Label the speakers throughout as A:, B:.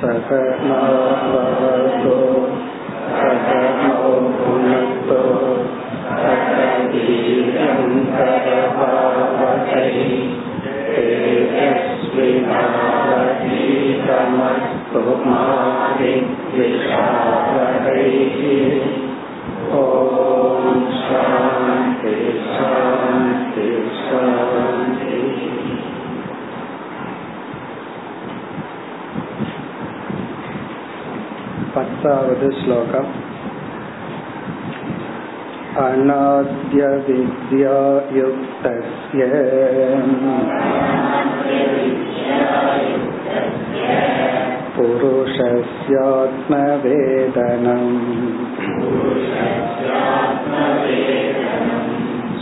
A: सकनावतु सकनौ पुनक्तो सकवीर्यन्तरभावकै तेजस्विनावधीतमस्तु मा विद्विषावहैः ॐ शान्ति शान्ति शान्तिः पत्तावद् श्लोकम् अनाद्यविद्यायुक्तस्य पुरुषस्यात्मवेदनम्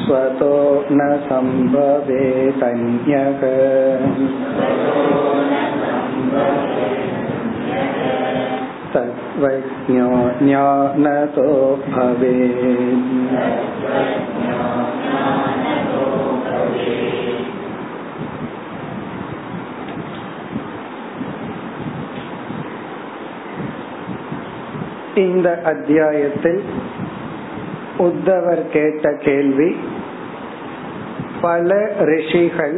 A: स्वतो न सम्भवेदन्यः तत्त्वज्ञो ज्ञानतो भवेत् இந்த அத்தியாயத்தில் உத்தவர் கேட்ட கேள்வி பல ரிஷிகள்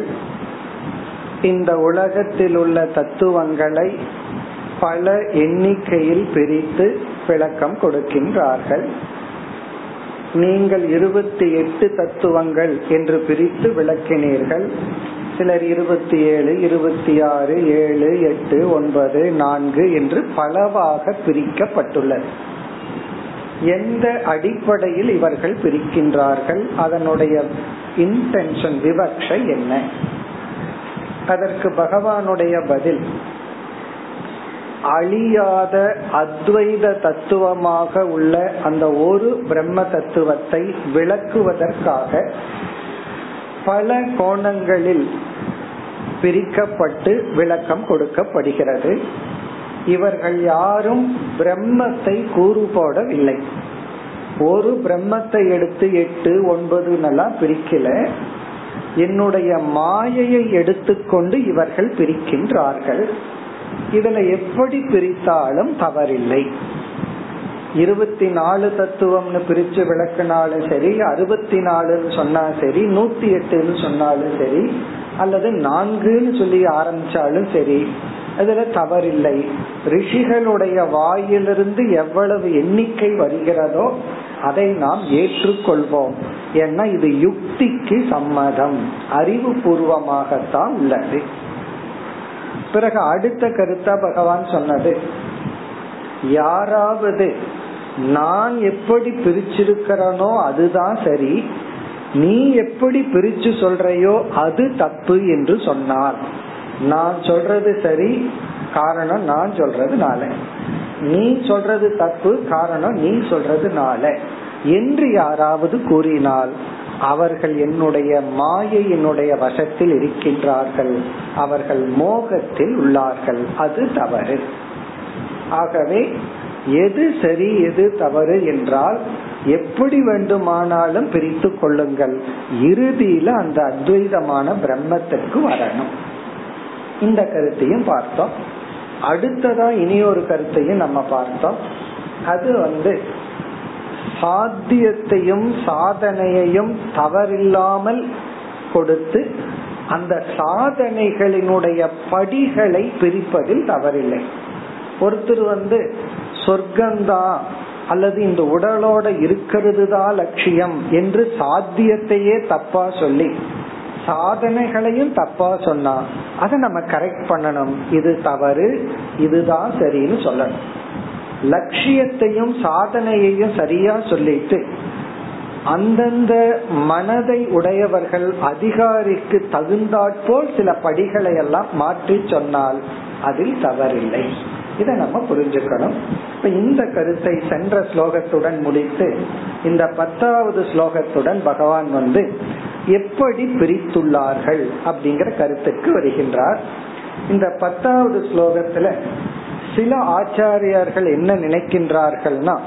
A: இந்த உலகத்தில் உள்ள தத்துவங்களை பல எண்ணிக்கையில் பிரித்து விளக்கம் கொடுக்கின்றார்கள். நீங்கள் இருபத்தி எட்டு தத்துவங்கள் என்று பிரித்து விளக்கினீர்கள். சிலர் இருபத்தி ஏழு இருபத்தி ஆறு ஏழு எட்டு ஒன்பது நான்கு என்று பலவாக பிரிக்கப்பட்டுள்ளது. எந்த அடிப்படையில் இவர்கள் பிரிக்கின்றார்கள்? அதனுடைய இன்டென்ஷன் விவக்ஷை என்ன? அதற்கு பகவானுடைய பதில் அழியாத அத்வைத தத்துவமாக உள்ள அந்த ஒரு பிரம்ம தத்துவத்தை விளக்குவதற்காக பல கோணங்களில் பிரிக்கப்பட்டு விளக்கம் கொடுக்கப்படுகிறது. இவர்கள் யாரும் பிரம்மத்தை கூறு போடவில்லை ஒரு பிரம்மத்தை எடுத்து எட்டு ஒன்பது எல்லாம் பிரிக்கல. என்னுடைய மாயையை எடுத்துக்கொண்டு இவர்கள் பிரிக்கின்றார்கள். இதுல எப்படி பிரித்தாலும் தவறில்லை. இருபத்தி நாலு தத்துவம்னு பிரிச்சு விளக்குனாலும் சரி அறுபத்தி நாலுன்னு சொன்னா சரி நூத்தி எட்டுன்னு சொன்னாலும் சரி அல்லது நான்குன்னு சொல்லி ஆரம்பிச்சாலும் சரி அதுல தவறில்லை. ரிஷிகளுடைய வாயிலிருந்து எவ்வளவு எண்ணிக்கை வருகிறதோ அதை நாம் ஏற்றுக்கொள்வோம். ஏன்னா இது யுக்திக்கு சம்மதம். அறிவு பூர்வமாகத்தான் உள்ளது. பிறகு அடுத்த கருத்தா பகவான் சொன்னது. யாராவது நான் எப்படி பிரிச்சிருக்கிறனோ அதுதான் சரி. நீ எப்படி பிரிச்சு சொல்றையோ அது தப்பு என்று சொன்னார். நான் சொல்றது சரி காரணம் நான் சொல்றதுனால நீ சொல்றது தப்பு காரணம் நீ சொல்றதுனால என்று யாராவது கூறினால் அவர்கள் என்னுடைய மாயையினுடைய வசத்தில் இருக்கின்றார்கள். அவர்கள் மோகத்தில் உள்ளார்கள். அது தவறு. ஆகவே எது சரி எது தவறு என்றால் எப்படி வேண்டுமானாலும் பிரித்து கொள்ளுங்கள். இறுதியில அந்த அத்வைதமான பிரம்மத்திற்கு வரணும். இந்த கருத்தையும் பார்த்தோம். அடுத்ததா இனி ஒரு கருத்தையும் நம்ம பார்த்தோம். அது வந்து சாத்தியத்தையும் சாதனையையும் தவறில்லாமல் கொடுத்து அந்த சாதனைகளினுடைய படிகளை பிரிப்பதில் தவறில்லை. ஒருத்தர் வந்து சொர்க்கந்தா அல்லது இந்த உடலோட இருக்கிறது தான் லட்சியம் என்று சாத்தியத்தையே தப்பா சொல்லி சாதனைகளையும் தப்பா சொன்னா அதை நம்ம கரெக்ட் பண்ணணும். இது தவறு இதுதான் சரின்னு சொல்லணும். லட்சியத்தையும் சாதனையையும் சரியா சொல்லிட்டு அந்தந்த மனதை உடையவர்கள் அதிகாரிக்கு தகுந்தாற்போல் சில படிகளை எல்லாம் மாற்றி சொன்னால் அதில் தவறில்லை. இதை நம்ம புரிஞ்சுக்கணும். இப்ப இந்த கருத்தை சென்ற ஸ்லோகத்துடன் முடித்து இந்த பத்தாவது ஸ்லோகத்துடன் பகவான் வந்து எப்படி பிரித்துள்ளார்கள் அப்படிங்கிற கருத்துக்கு வருகின்றார். இந்த பத்தாவது ஸ்லோகத்துல சில ஆச்சாரியார்கள் என்ன நினைக்கின்றார்கள்னா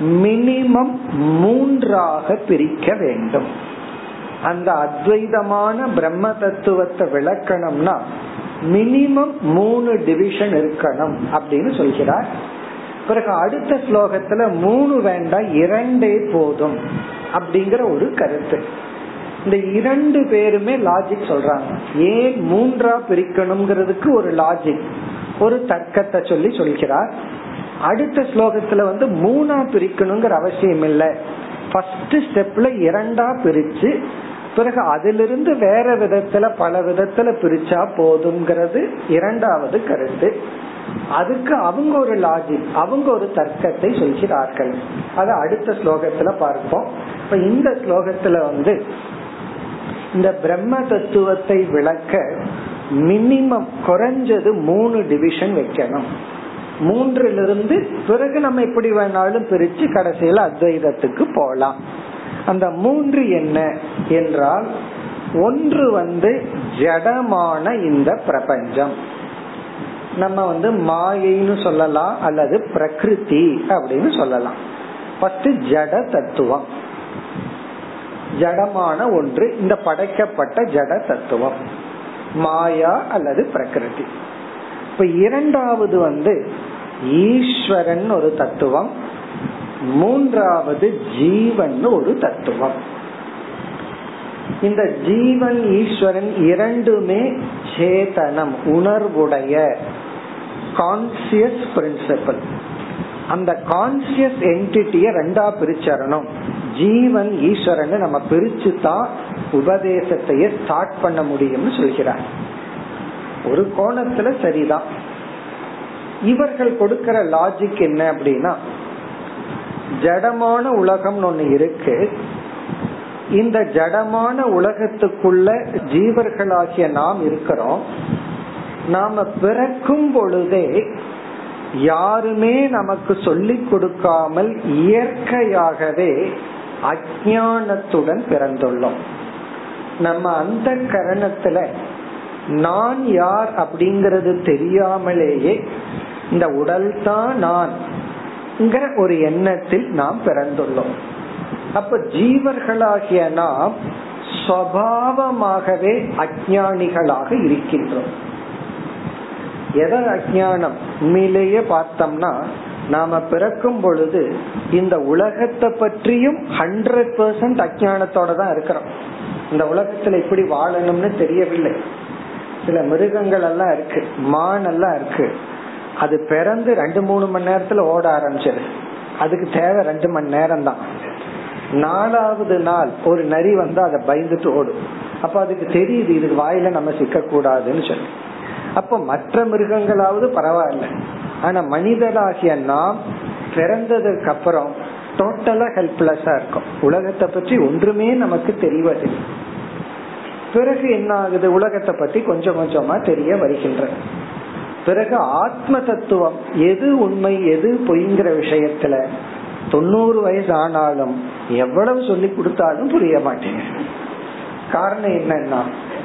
A: மினிமம் மூன்றாக பிரிக்க வேண்டும். அந்த அத்வைதமான பிரம்ம தத்துவத்தை விளக்கணும்னா மினிமம் மூணு டிவிஷன் இருக்கணும் அப்படின்னு சொல்கிறார். பிறகு அடுத்த ஸ்லோகத்துல மூணு வேண்டாம் இரண்டே போதும் அப்படிங்கிற ஒரு கருத்து. இந்த இரண்டு பேருமே லாஜிக் சொல்றாங்க. ஏன் மூன்றா பிரிக்கணுங்கிறதுக்கு ஒரு லாஜிக் ஒரு தர்க்கத்தை சொல்லி சொல்கிறார். அடுத்த ஸ்லோகத்துல வந்து மூணா பிரிக்கணுங்கிற அவசியம் இல்லை. ஃபர்ஸ்ட் ஸ்டெப்ல இரண்டா பிரிச்சு பிறகு அதிலிருந்து வேற விதத்துல பல விதத்துல பிரிச்சா போதுங்கிறது இரண்டாவது கருத்து. அதுக்கு அவங்க ஒரு லாஜிக் அவங்க ஒரு தர்க்கத்தை சொல்கிறார்கள். அது அடுத்த ஸ்லோகத்துல பார்ப்போம். இப்ப இந்த ஸ்லோகத்துல வந்து இந்த பிரம்ம தத்துவத்தை விளக்க மினிமம் குறைஞ்சது மூணு டிவிஷன் வைக்கணும். மூன்றிலிருந்து பிறகு நம்ம எப்படி வேணாலும் பிரிச்சு கடைசியில அத்வைதத்துக்கு போலாம். அந்த மூன்று என்ன என்றால் ஒன்று வந்து ஜடமான இந்த பிரபஞ்சம். நம்ம வந்து மாயைன்னு சொல்லலாம் அல்லது பிரகிருதி அப்படின்னு சொல்லலாம். ஃபர்ஸ்ட் ஜட தத்துவம். ஜடமான ஒன்று இந்த படைக்கப்பட்ட ஜட தத்துவம். மாயா அல்லது பிரகிருதி. இப்ப இரண்டாவது வந்து ஈஸ்வரன் ஒரு தத்துவம் மூன்றாவது ஜீவன் ஒரு தத்துவம். இந்த ஜீவன் ஈஸ்வரன் இரண்டுமே சேதனம் உணர்வுடைய கான்சியஸ் பிரின்சிபல் அந்த கான்சியஸ் என்டிட்டிய ரெண்டா பிரிச்சரணும். ஜீவன் ஈஸ்வரன் நம்ம பிரிச்சு தான் உபதேசத்தையே ஸ்டார்ட் பண்ண முடியும்னு சொல்கிறார். ஒரு கோணத்துல சரிதான். இவர்கள் கொடுக்கிற லாஜிக் என்ன அப்படின்னா ஜடமான உலகம் ஒண்ணு இருக்கு. இந்த ஜடமான உலகத்துக்குள்ள ஜீவர்களாகிய நாம் இருக்கிறோம். நாம பிறக்கும் பொழுதே யாருமே நமக்கு சொல்லிக் கொடுக்காமல் இயற்கையாகவே அஜானத்துடன் பிறந்துள்ளோம். நம்ம அந்த கரணத்துல நான் யார் அப்படிங்கறது தெரியாமலேயே இந்த உடல் தான் நான் ஒரு எண்ணத்தில் நாம் பிறந்துள்ளோம். அப்ப ஜீவர்களாகிய நாம் சுவாவமாகவே அஜானிகளாக இருக்கின்றோம். எதை அஜானம் உண்மையிலேயே பார்த்தோம்னா நாம பிறக்கும் பொழுது இந்த உலகத்தை பற்றியும் ஹண்ட்ரட் பர்சன்ட் அஜானத்தோட தான் இருக்கிறோம். இந்த உலகத்துல இப்படி வாழணும்னு தெரியவில்லை. சில மிருகங்கள் எல்லாம் இருக்கு. மான் எல்லாம் இருக்கு. அது பிறந்து ரெண்டு மூணு மணி நேரத்துல ஓட ஆரம்பிச்சது. அதுக்கு தேவை ரெண்டு மணி நேரம் தான் நாலாவது நாள் ஒரு நரி வந்து அதை பயந்துட்டு ஓடும். அப்ப அதுக்கு தெரியுது இது வாயில நம்ம சிக்க கூடாதுன்னு சொல்லி. அப்ப மற்ற மிருகங்களாவது பரவாயில்ல. ஆனா மனிதராகிய நாம் பிறந்ததுக்கு அப்புறம் டோட்டலா ஹெல்ப்லெஸ்ஸா இருக்கும். உலகத்தை பற்றி ஒன்றுமே நமக்கு தெரிவதில்லை. பிறகு என்ன ஆகுது? உலகத்தை பத்தி கொஞ்சம் கொஞ்சமா தெரிய வருகின்ற பிறகு ஆத்ம தத்துவம் எது உண்மை எது பொய்ங்கிற விஷயத்துல தொண்ணூறு வயசு ஆனாலும் எவ்வளவு சொல்லி கொடுத்தாலும் புரிய மாட்டேங்க காரணம் என்னன்னா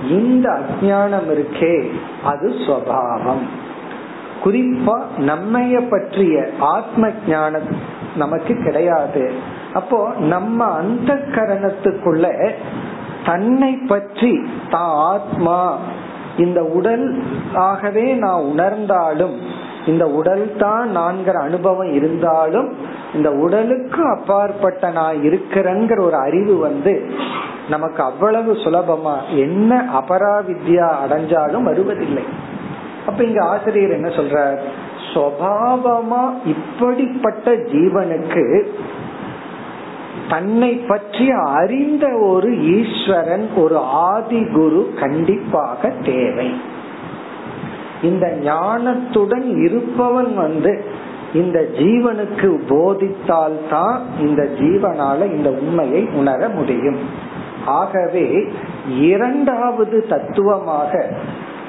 A: இந்த அஜானம் இருக்கே அது சுவாவம். குறிப்பா நம்மைய பற்றிய ஆத்ம ஞானம் நமக்கு கிடையாது. அப்போ நம்ம அந்த கரணத்துக்குள்ள தன்னை பற்றி தான் ஆத்மா இந்த உடல் ஆகவே நான் உணர்ந்தாலும் இந்த உடல் தான் நான்கிற அனுபவம் இருந்தாலும் இந்த உடலுக்கு அப்பாற்பட்ட நான் இருக்கிறேங்கிற ஒரு அறிவு வந்து நமக்கு அவ்வளவு சுலபமா என்ன அபராவித்யா அடைஞ்சாலும் வருவதில்லை. அப்ப இங்க ஆசிரியர் என்ன சொல்றார்? சுவாவமா இப்படிப்பட்ட ஜீவனுக்கு தன்னை பற்றி அறிந்த ஒரு ஈஸ்வரன் ஒரு ஆதி குரு கண்டிப்பாக தேவை. இந்த ஞானத்துடன் இருப்பவன் வந்து இந்த ஜீவனுக்கு போதித்தால் தான் இந்த ஜீவனால இந்த உண்மையை உணர முடியும். ஆகவே இரண்டாவது தத்துவமாக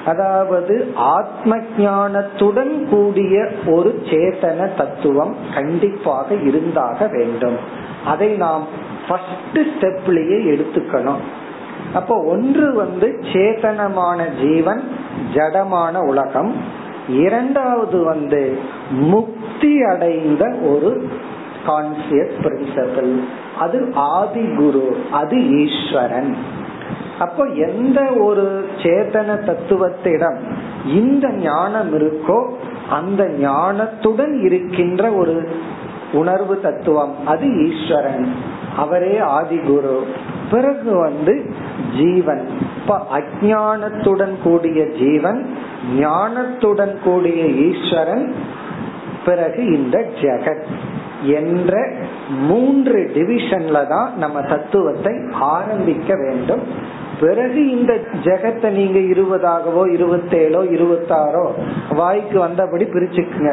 A: அதாவது ஆத்ம ஞானத்துடன் கூடிய ஒரு சேதன தத்துவம் கண்டிப்பாக இருந்தாக வேண்டும். அதை நாம் ஃபர்ஸ்ட் ஸ்டெப்லயே எடுத்துக்கணும். அப்போ ஒன்று வந்து சேதனமான ஜீவன் ஜடமான உலகம். இரண்டாவது வந்து முக்தி அடைந்த ஒரு கான்சியஸ் பிரின்சிபல் அது ஆதி குரு அது ஈஸ்வரன். அப்போ எந்த ஒரு சேதன தத்துவத்திடம் இந்த ஞானம் இருக்கோ அந்த ஞானத்துடன் இருக்கின்ற ஒரு உணர்வு தத்துவம் அது ஈஸ்வரன். அவரே ஆதி குரு பிறகு வந்து ஜீவன். இப்ப அஜானத்துடன் கூடிய ஜீவன் ஞானத்துடன் கூடிய ஈஸ்வரன் பிறகு இந்த ஜெகத் என்ற மூன்று டிவிஷன்ல தான் நம்ம தத்துவத்தை ஆரம்பிக்க வேண்டும். பிறகு இந்த ஜெகத்தை நீங்க இருபதாகவோ இருபத்தேழோ இருபத்தாறோ வாய்க்கு வந்தபடி பிரிச்சுக்குங்க.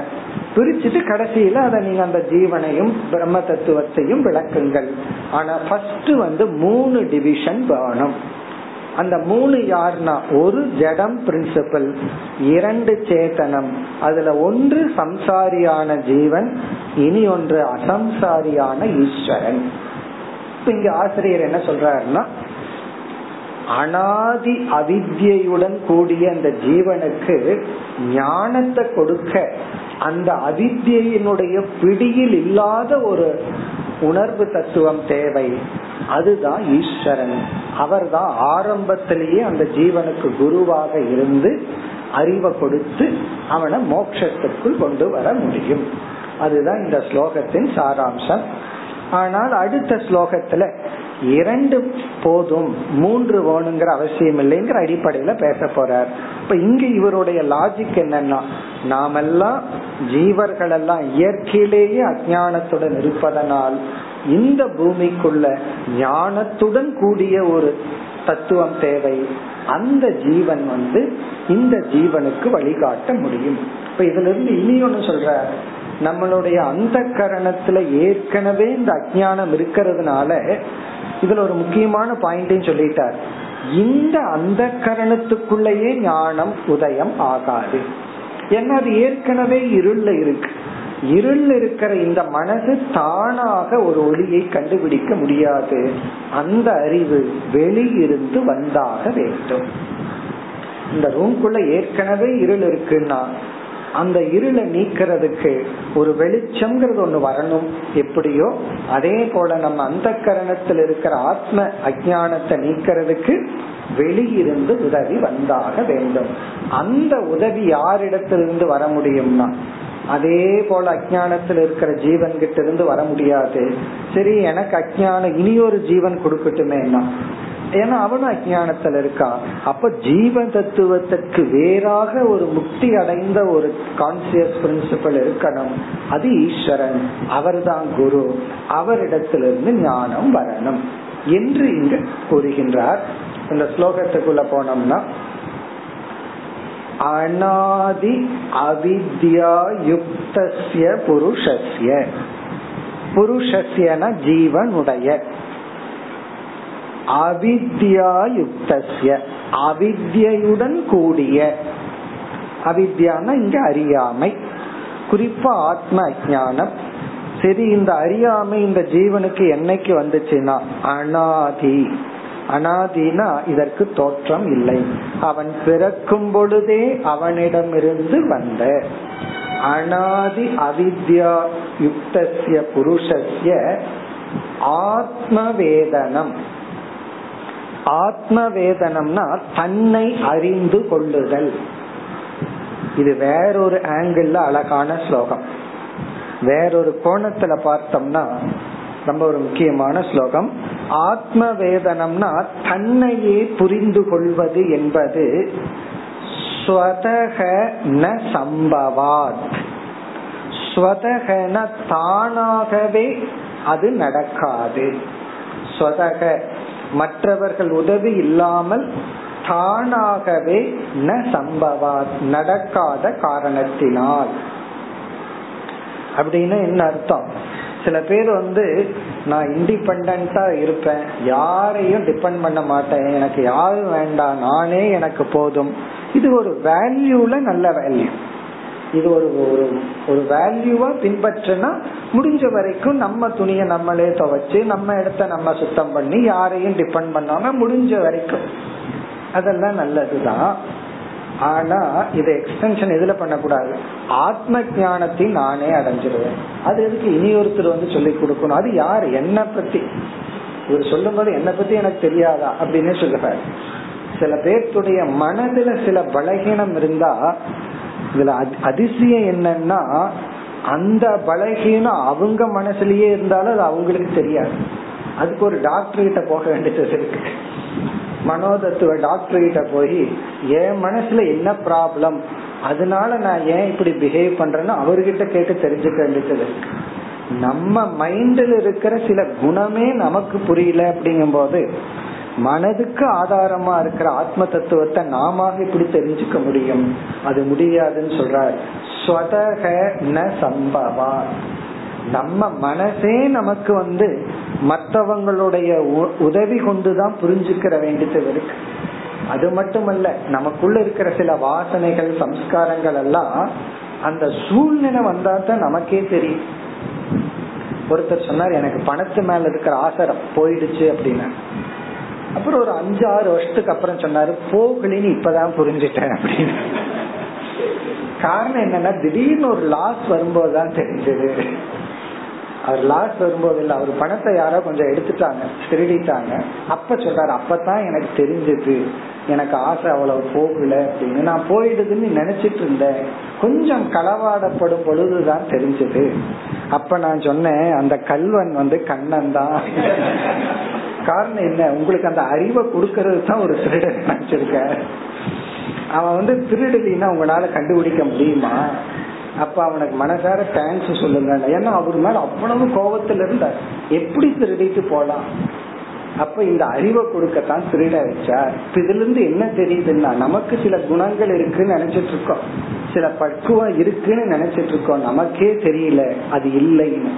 A: பிரிச்சுட்டு கடைசியில அதை நீங்க அந்த ஜீவனையும் பிரம்ம தத்துவத்தையும் விளக்குங்கள். ஆனா ஃபர்ஸ்ட் வந்து மூணு டிவிஷன் வேணும். அந்த மூணு யாருன்னா ஒரு ஜடம் பிரின்சிபல் இரண்டு சேத்தனம். அதுல ஒன்று சம்சாரியான ஜீவன் இனி ஒன்று அசம்சாரியான ஈஸ்வரன். இங்க ஆசிரியர் என்ன சொல்றாருன்னா அனாதி அவித்யுடன் கூடிய அந்த ஜீவனுக்கு ஞானத்தை கொடுக்க அந்த அவித்யினுடைய பிடியில் இல்லாத ஒரு உணர்வு தத்துவம் தேவை. அதுதான் ஈஸ்வரன். அவர் தான் ஆரம்பத்திலேயே அந்த ஜீவனுக்கு குருவாக இருந்து அறிவை கொடுத்து அவனை மோட்சத்துக்குள் கொண்டு வர முடியும். அதுதான் இந்த ஸ்லோகத்தின் சாராம்சம். ஆனால் அடுத்த ஸ்லோகத்துல இரண்டு போதும் மூன்று வேணுங்கிற அவசியம் இல்லைங்கிற அடிப்படையில பேச போறார். இப்ப இங்க இவருடைய லாஜிக் என்னன்னா நாமெல்லாம் ஜீவர்கள் எல்லாம் இயற்கையிலேயே அஜானத்துடன் இருப்பதனால் இந்த பூமிக்குள்ள ஞானத்துடன் கூடிய ஒரு தத்துவம் தேவை. அந்த ஜீவன் வந்து இந்த ஜீவனுக்கு வழிகாட்ட முடியும். இப்ப இதுல இருந்து இனி ஒண்ணு சொல்ற நம்மளுடைய அந்த கரணத்துல ஏற்கனவே இந்த அஜானம் இருக்கிறதுனால இதுல ஒரு முக்கியமான பாயிண்டையும் சொல்லிட்டார். இந்த அந்த கரணத்துக்குள்ளேயே ஞானம் உதயம் ஆகாது. ஏன்னா அது ஏற்கனவே இருள்ல இருக்கு. இருள் இருக்கிற இந்த மனது தானாக ஒரு ஒளியை கண்டுபிடிக்க முடியாது. அந்த அறிவு வெளியிருந்து வந்தாக வேண்டும். இந்த ரூம்குள்ள ஏற்கனவே இருள் இருக்குன்னா அந்த இருளை நீக்கிறதுக்கு ஒரு வெளிச்சம்ங்கிறது ஒண்ணு வரணும். எப்படியோ? அதே போல நம்ம அந்த கரணத்தில் இருக்கிற ஆத்ம அஜானத்தை நீக்கிறதுக்கு வெளியிருந்து உதவி வந்தாக வேண்டும். அந்த உதவி யாரிடத்திலிருந்து வர முடியும்னா? அதே போல அஜானத்தில் இருக்கிற ஜீவன் கிட்ட இருந்து வர முடியாது. சரி எனக்கு அஜானம் இனி ஒரு ஜீவன் கொடுக்கட்டுமே ஏன்னா அவனும் அஜானத்துல இருக்கான் அப்ப ஜீவ தத்துவத்திற்கு வேறாக ஒரு முக்தி அடைந்த ஒரு கான்சியஸ் பிரின்சிபல் இருக்கணும். அது ஈஸ்வரன். அவர்தான் குரு. அவரிடத்திலிருந்து ஞானம் வரணும். என்று இங்கு கூறுகின்றார். இந்த ஸ்லோகத்துக்குள்ள போனோம்னா அனாதி அவித்யா யுக்தசிய புருஷஸ்ய. புருஷஸ்யன ஜீவனுடைய. அவித்யாயுக்தசிய அவித்யுடன் கூடிய. அவித்யான இங்க அறியாமை. குறிப்பா ஆத்ம அஜானம் சரி இந்த அறியாமை இந்த ஜீவனுக்கு என்னைக்கு வந்துச்சுன்னா அனாதி. அனாதினா இதற்கு தோற்றம் இல்லை. அவன் பிறக்கும் பொழுதே அவனிடமிருந்து வந்த. அனாதி அவித்யா யுக்தசிய புருஷஸ்ய ஆத்மவேதனம். ஆத்ம வேதனம்னா தன்னை அறிந்து கொள்ளுதல். இது வேறொரு ஆங்கிள் அழகான ஸ்லோகம். வேறொரு கோணத்துல பார்த்தோம்னா ரொம்ப ஒரு முக்கியமான ஸ்லோகம். ஆத்ம வேதனம்னா தன்னையே புரிந்து கொள்வது என்பது ஸ்வதக ந சம்பவாத். ஸ்வதகன தானாகவே அது நடக்காது. ஸ்வதக மற்றவர்கள் உதவி இல்லாமல் தானாகவே ந சம்பவா நடக்காத காரணத்தினால். அப்படின்னு என்ன அர்த்தம்? சில பேர் வந்து நான் இண்டிபெண்டா இருப்பேன். யாரையும் டிபெண்ட் பண்ண மாட்டேன். எனக்கு யாரும் வேண்டாம். நானே எனக்கு போதும். இது ஒரு வேல்யூல நல்ல வேல்யூ இது ஒரு ஒரு ஒரு வேல்யூவா பின்பற்றினா முடிஞ்ச வரைக்கும் நம்ம துணியை நம்மளே துவைச்சு நம்ம இடத்த நம்ம சுத்தம் பண்ணி யாரையும் டிபெண்ட் பண்ணாம முடிஞ்ச வரைக்கும். அதெல்லாம் நல்லதுதான். ஆனா இதை எக்ஸ்டென்ஷன் எதுல பண்ணக்கூடாது? ஆத்ம ஞானத்தை நானே அடைஞ்சிருவேன். அது எதுக்கு இனி ஒருத்தர் வந்து சொல்லி கொடுக்கணும்? அது யார்? என்ன பத்தி. இவர் சொல்லும் போது என்ன பத்தி எனக்கு தெரியாதா? அப்படின்னு சொல்லுவாரு. சில பேர்த்துடைய மனதுல சில பலகீனம் இருந்தா இதுல அதிசயம் என்னன்னா அந்த பலகீனம் அவங்க மனசுலயே இருந்தாலும் அது அவங்களுக்கு தெரியாது. அதுக்கு ஒரு டாக்டர் கிட்ட போக வேண்டியது இருக்கு. மனோதத்துவ டாக்டர் கிட்ட போய் என் மனசுல என்ன ப்ராப்ளம் அதனால நான் ஏன் இப்படி பிஹேவ் பண்றேன்னு அவர்கிட்ட கேட்டு தெரிஞ்சுக்க வேண்டியது இருக்கு. நம்ம மைண்டில் இருக்கிற சில குணமே நமக்கு புரியல அப்படிங்கும் போது மனதுக்கு ஆதாரமா இருக்கிற ஆத்ம தத்துவத்தை நாம இப்படி தெரிஞ்சுக்க முடியும். அது முடியாதுன்னு சொல்றார். ஸ்வதக ந சம்பவா. நம்ம மனசே நமக்கு வந்து மற்றவங்களுடைய உதவி கொண்டுதான் புரிஞ்சுக்கிற வேண்டியது இருக்கு. அது மட்டுமல்ல நமக்குள்ள இருக்கிற சில வாசனைகள் சம்ஸ்காரங்கள் எல்லாம் அந்த சூழ்நிலை வந்தா தான் நமக்கே தெரியும். ஒருத்தர் சொன்னார் எனக்கு பணத்து மேல இருக்கிற ஆசை போயிடுச்சு அப்படின்னு. அப்புறம் ஒரு அஞ்சு ஆறு வருஷத்துக்கு அப்புறம் சொன்னாரு போகலின்னு இப்பதான் புரிஞ்சுட்டேன் அப்படின்னு. காரணம் என்னன்னா திடீர்னு ஒரு லாஸ் வரும்போதுதான் தெரிஞ்சது. அவர் லாஸ் வரும்போது இல்ல அவர் பணத்தை யாரோ கொஞ்சம் எடுத்துட்டாங்க திருடிட்டாங்க. அப்ப சொல்றாரு அப்பதான் எனக்கு தெரிஞ்சது. எனக்கு ஆசை அவ்வளவு போகல அப்படின்னு. நான் போயிடுதுன்னு நினைச்சிட்டு இருந்தேன் கொஞ்சம் களவாடப்படும் பொழுதுதான் தெரிஞ்சது. அப்ப நான் சொன்னேன் அந்த கல்வன் வந்து கண்ணன் தான். காரணம் என்ன? உங்களுக்கு அந்த அறிவை கொடுக்கறது தான் ஒரு திருடன் நினைச்சிருக்க. அவன் வந்து திருடலின்னா உங்களால கண்டுபிடிக்க முடியுமா? அப்ப அவனுக்கு மனசார தேங்க்ஸ் சொல்லுங்க ஏன்னா அவர் மேல அவ்வளவு கோபத்துல இருந்த எப்படி திருடிட்டு போலாம்? அப்ப இந்த அறிவை கொடுக்கத்தான் திருட வச்சார். இதுல இருந்து என்ன தெரியுதுன்னா நமக்கு சில குணங்கள் இருக்குன்னு நினைச்சிட்டு இருக்கோம். சில பக்குவம் இருக்குன்னு நினைச்சிட்டு இருக்கோம். நமக்கே தெரியல அது இல்லைன்னு.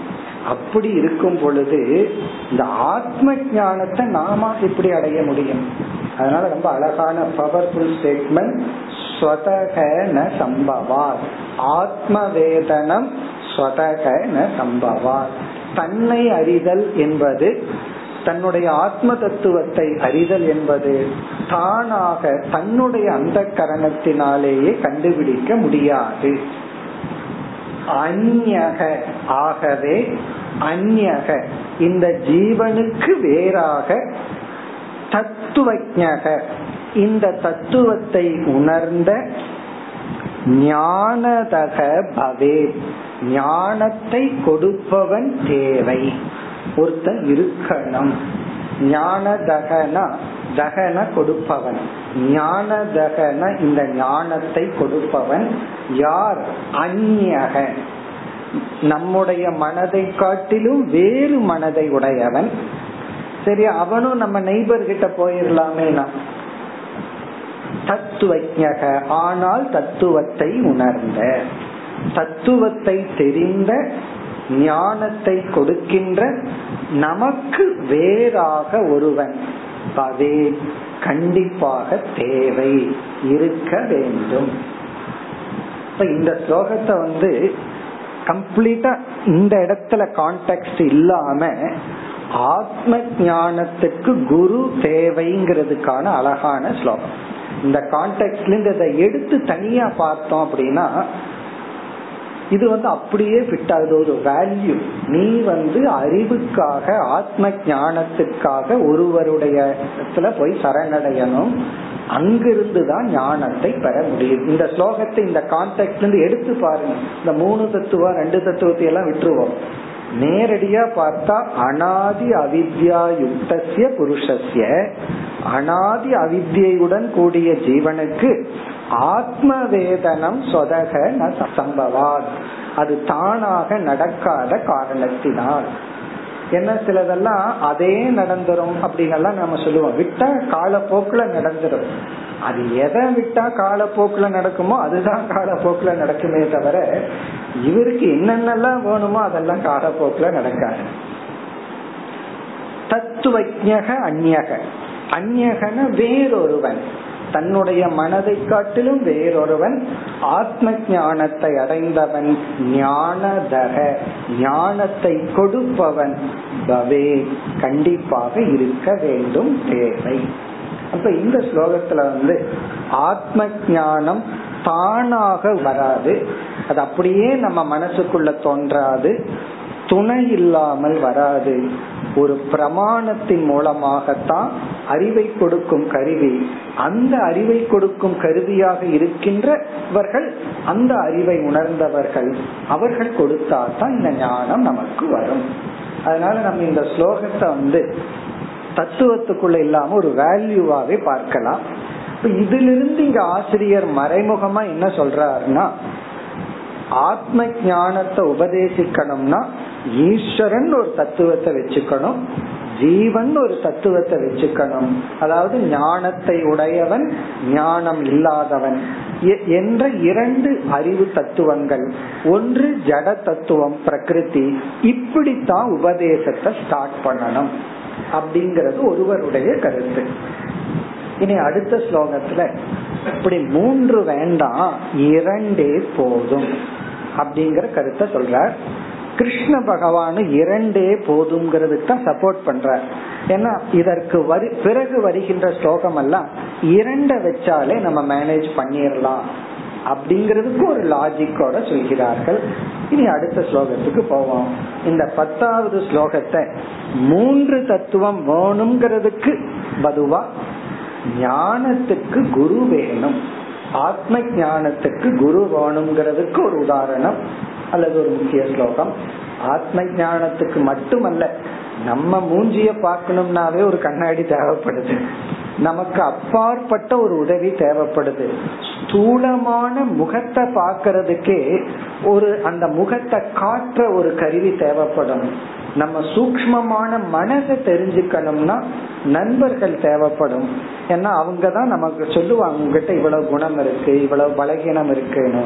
A: அப்படி இருக்கும் பொழுது இந்த ஆத்ம ஞானத்தை நாம எப்படி அடைய முடியும். அதனால ரொம்ப அழகான பவர்ஃபுல் ஸ்டேட்மெண்ட் ஸ்வதக ந சம்பவார் ஆத்ம வேதனம் ஸ்வதக ந சம்பவார் தன்னை அறிதல் என்பது தன்னுடைய ஆத்ம தத்துவத்தை அறிதல் என்பது தானாக தன்னுடைய அந்த கரணத்தினாலேயே கண்டுபிடிக்க முடியாது. அந்யக ஆகவே அந்யக இந்த ஜீவனுக்கு வேறாக தத்துவஜக. இந்த தத்துவத்தை உணர்ந்த ஞானதக பவே. ஞானத்தை கொடுப்பவன் தேவை. ஒருத்தன் இருக்கணும். ஞானதகனா தகன கொடுப்பவன். ஞான தகன இந்த ஞானத்தை கொடுப்பவன் யார்? அந்நக நம்முடைய மனதை காட்டிலும் வேறு மனதை உடையவன். சரி அவனும் நம்ம நெய்பர் கிட்ட போயிடலாமே தத்துவஜக. ஆனால் தத்துவத்தை உணர்ந்த. தத்துவத்தை தெரிந்த ஞானத்தை கொடுக்கின்ற நமக்கு வேறாக ஒருவன். அதே கண்டிப்பாக தேவை. இருக்க வேண்டும். இப்ப இந்த ஸ்லோகத்தை வந்து கம்ப்ளீட்டா இந்த இடத்துல கான்டெக்ட் இல்லாம ஆத்ம ஞானத்துக்கு குரு தேவைங்கிறதுக்கான அழகான ஸ்லோகம். இந்த கான்டெக்ட்ல இதை எடுத்து தனியா பார்த்தோம் அப்படின்னா இது வந்து அப்படியே ஃபிட் ஆகுது. ஒரு வேல்யூ நீ வந்து அறிவுக்காக ஆத்ம ஞானத்துக்காக ஒருவருடைய இடத்துல போய் சரணடையணும். அங்கிருந்து தான் ஞானத்தை பெற முடியும். இந்த ஸ்லோகத்தை இந்த கான்டெக்ட்ல இருந்து எடுத்து பாருங்க. இந்த மூணு தத்துவம் ரெண்டு தத்துவத்தை எல்லாம் விட்டுருவோம். நேரடியா பார்த்தா அனாதி அவித்யா யுக்தசிய புருஷஸ்ய. அனாதி அவித்யுடன் கூடிய ஜீவனுக்கு ஆத்ம வேதனம் சொதக ந சம்பவாத். அது தானாக நடக்காத காரணத்தினால். என்ன சிலதெல்லாம் அதே நடந்துரும் அப்படின்னு நம்ம சொல்லுவோம். விட்டா காலப்போக்குல நடந்துரும். அது எதை விட்டா காலப்போக்குல நடக்குமோ அதுதான் காலப்போக்குல நடக்குமே தவிர இவருக்கு என்னென்னலாம் வேணுமோ அதெல்லாம் காலப்போக்குல நடக்காது. தத்துவஜக அந்நக அந்நகன வேறொருவன். தன்னுடைய மனதை காட்டிலும் வேறொருவன் ஆத்ம ஞானத்தை அடைந்தவன் ஞானதக. ஞானத்தை கொடுப்பவன் பவே. கண்டிப்பாக இருக்க வேண்டும் தேவை. அப்ப இந்த ஸ்லோகத்துல வந்து ஆத்ம ஞானம் தானாக வராது. அது அப்படியே நம்ம மனசுக்குள்ள தோன்றாது. துணை இல்லாமல் வராது. ஒரு பிரமாணத்தின் மூலமாகத்தான் அறிவை கொடுக்கும் கருவி. அந்த அறிவை கொடுக்கும் கருவியாக இருக்கின்றவர்கள் அந்த அறிவை உணர்ந்தவர்கள். அவர்கள் கொடுத்தாதான் இந்த ஞானம் நமக்கு வரும். அதனால நம்ம இந்த ஸ்லோகத்தை வந்து தத்துவத்துக்குள்ள இல்லாம ஒரு வேல்யூவாவே பார்க்கலாம். இப்ப இதிலிருந்து இங்க ஆசிரியர் மறைமுகமா என்ன சொல்றாருன்னா ஆத்ம ஞானத்தை உபதேசிக்கணும்னா ஈஸ்வரன் ஒரு தத்துவத்தை வச்சுக்கணும் ஜீவன் ஒரு தத்துவத்தை வச்சுக்கணும். அதாவது ஞானத்தை உடையவன் ஞானம் இல்லாதவன். என்ற இரண்டு அறிவு தத்துவங்கள். ஒன்று ஜட தத்துவம் பிரகிருதி. இப்படித்தான் உபதேசத்தை ஸ்டார்ட் பண்ணணும். அப்படிங்கிறது ஒருவருடைய கருத்து. இனி அடுத்த ஸ்லோகத்துல இப்படி மூன்று வேண்டாம் இரண்டே போதும். அப்படிங்கிற கருத்தை சொல்றார். கிருஷ்ண பகவானு இரண்டே போதுங்கிறதுக்கு தான் சப்போர்ட் பண்றார். ஏன்னா இதற்கு வரு பிறகு வருகின்ற ஸ்லோகம் எல்லாம் இரண்ட வச்சாலே நம்ம மேனேஜ் பண்ணிடலாம் அப்படிங்கிறதுக்கு ஒரு லாஜிக்கோட சொல்கிறார்கள். இனி அடுத்த ஸ்லோகத்துக்கு போவோம். இந்த பத்தாவது ஸ்லோகத்தை மூன்று தத்துவம் வேணுங்கிறதுக்கு பதுவா ஞானத்துக்கு குரு வேணும். ஆத்ம ஞானத்துக்கு குரு வேணுங்கிறதுக்கு ஒரு உதாரணம் அல்லது ஒரு முக்கிய ஸ்லோகம். ஆத்ம ஞானத்துக்கு மட்டுமல்ல நம்ம மூஞ்சிய பார்க்கணும்னாவே ஒரு கண்ணாடி தேவைப்படுது. நமக்கு அப்பாற்பட்ட ஒரு உதவி தேவைப்படுது. ஸ்தூலமான முகத்தை பாக்கிறதுக்கே ஒரு அந்த முகத்தை காற்ற ஒரு கருவி தேவைப்படும் நம்ம சூக்மமான மனதை தெரிஞ்சுக்கணும்னா நண்பர்கள் தேவைப்படும் ஏன்னா அவங்க தான் நமக்கு சொல்லுவாங்க உங்ககிட்ட இவ்வளவு குணம் இருக்கு இவ்வளவு பலகீனம் இருக்குன்னு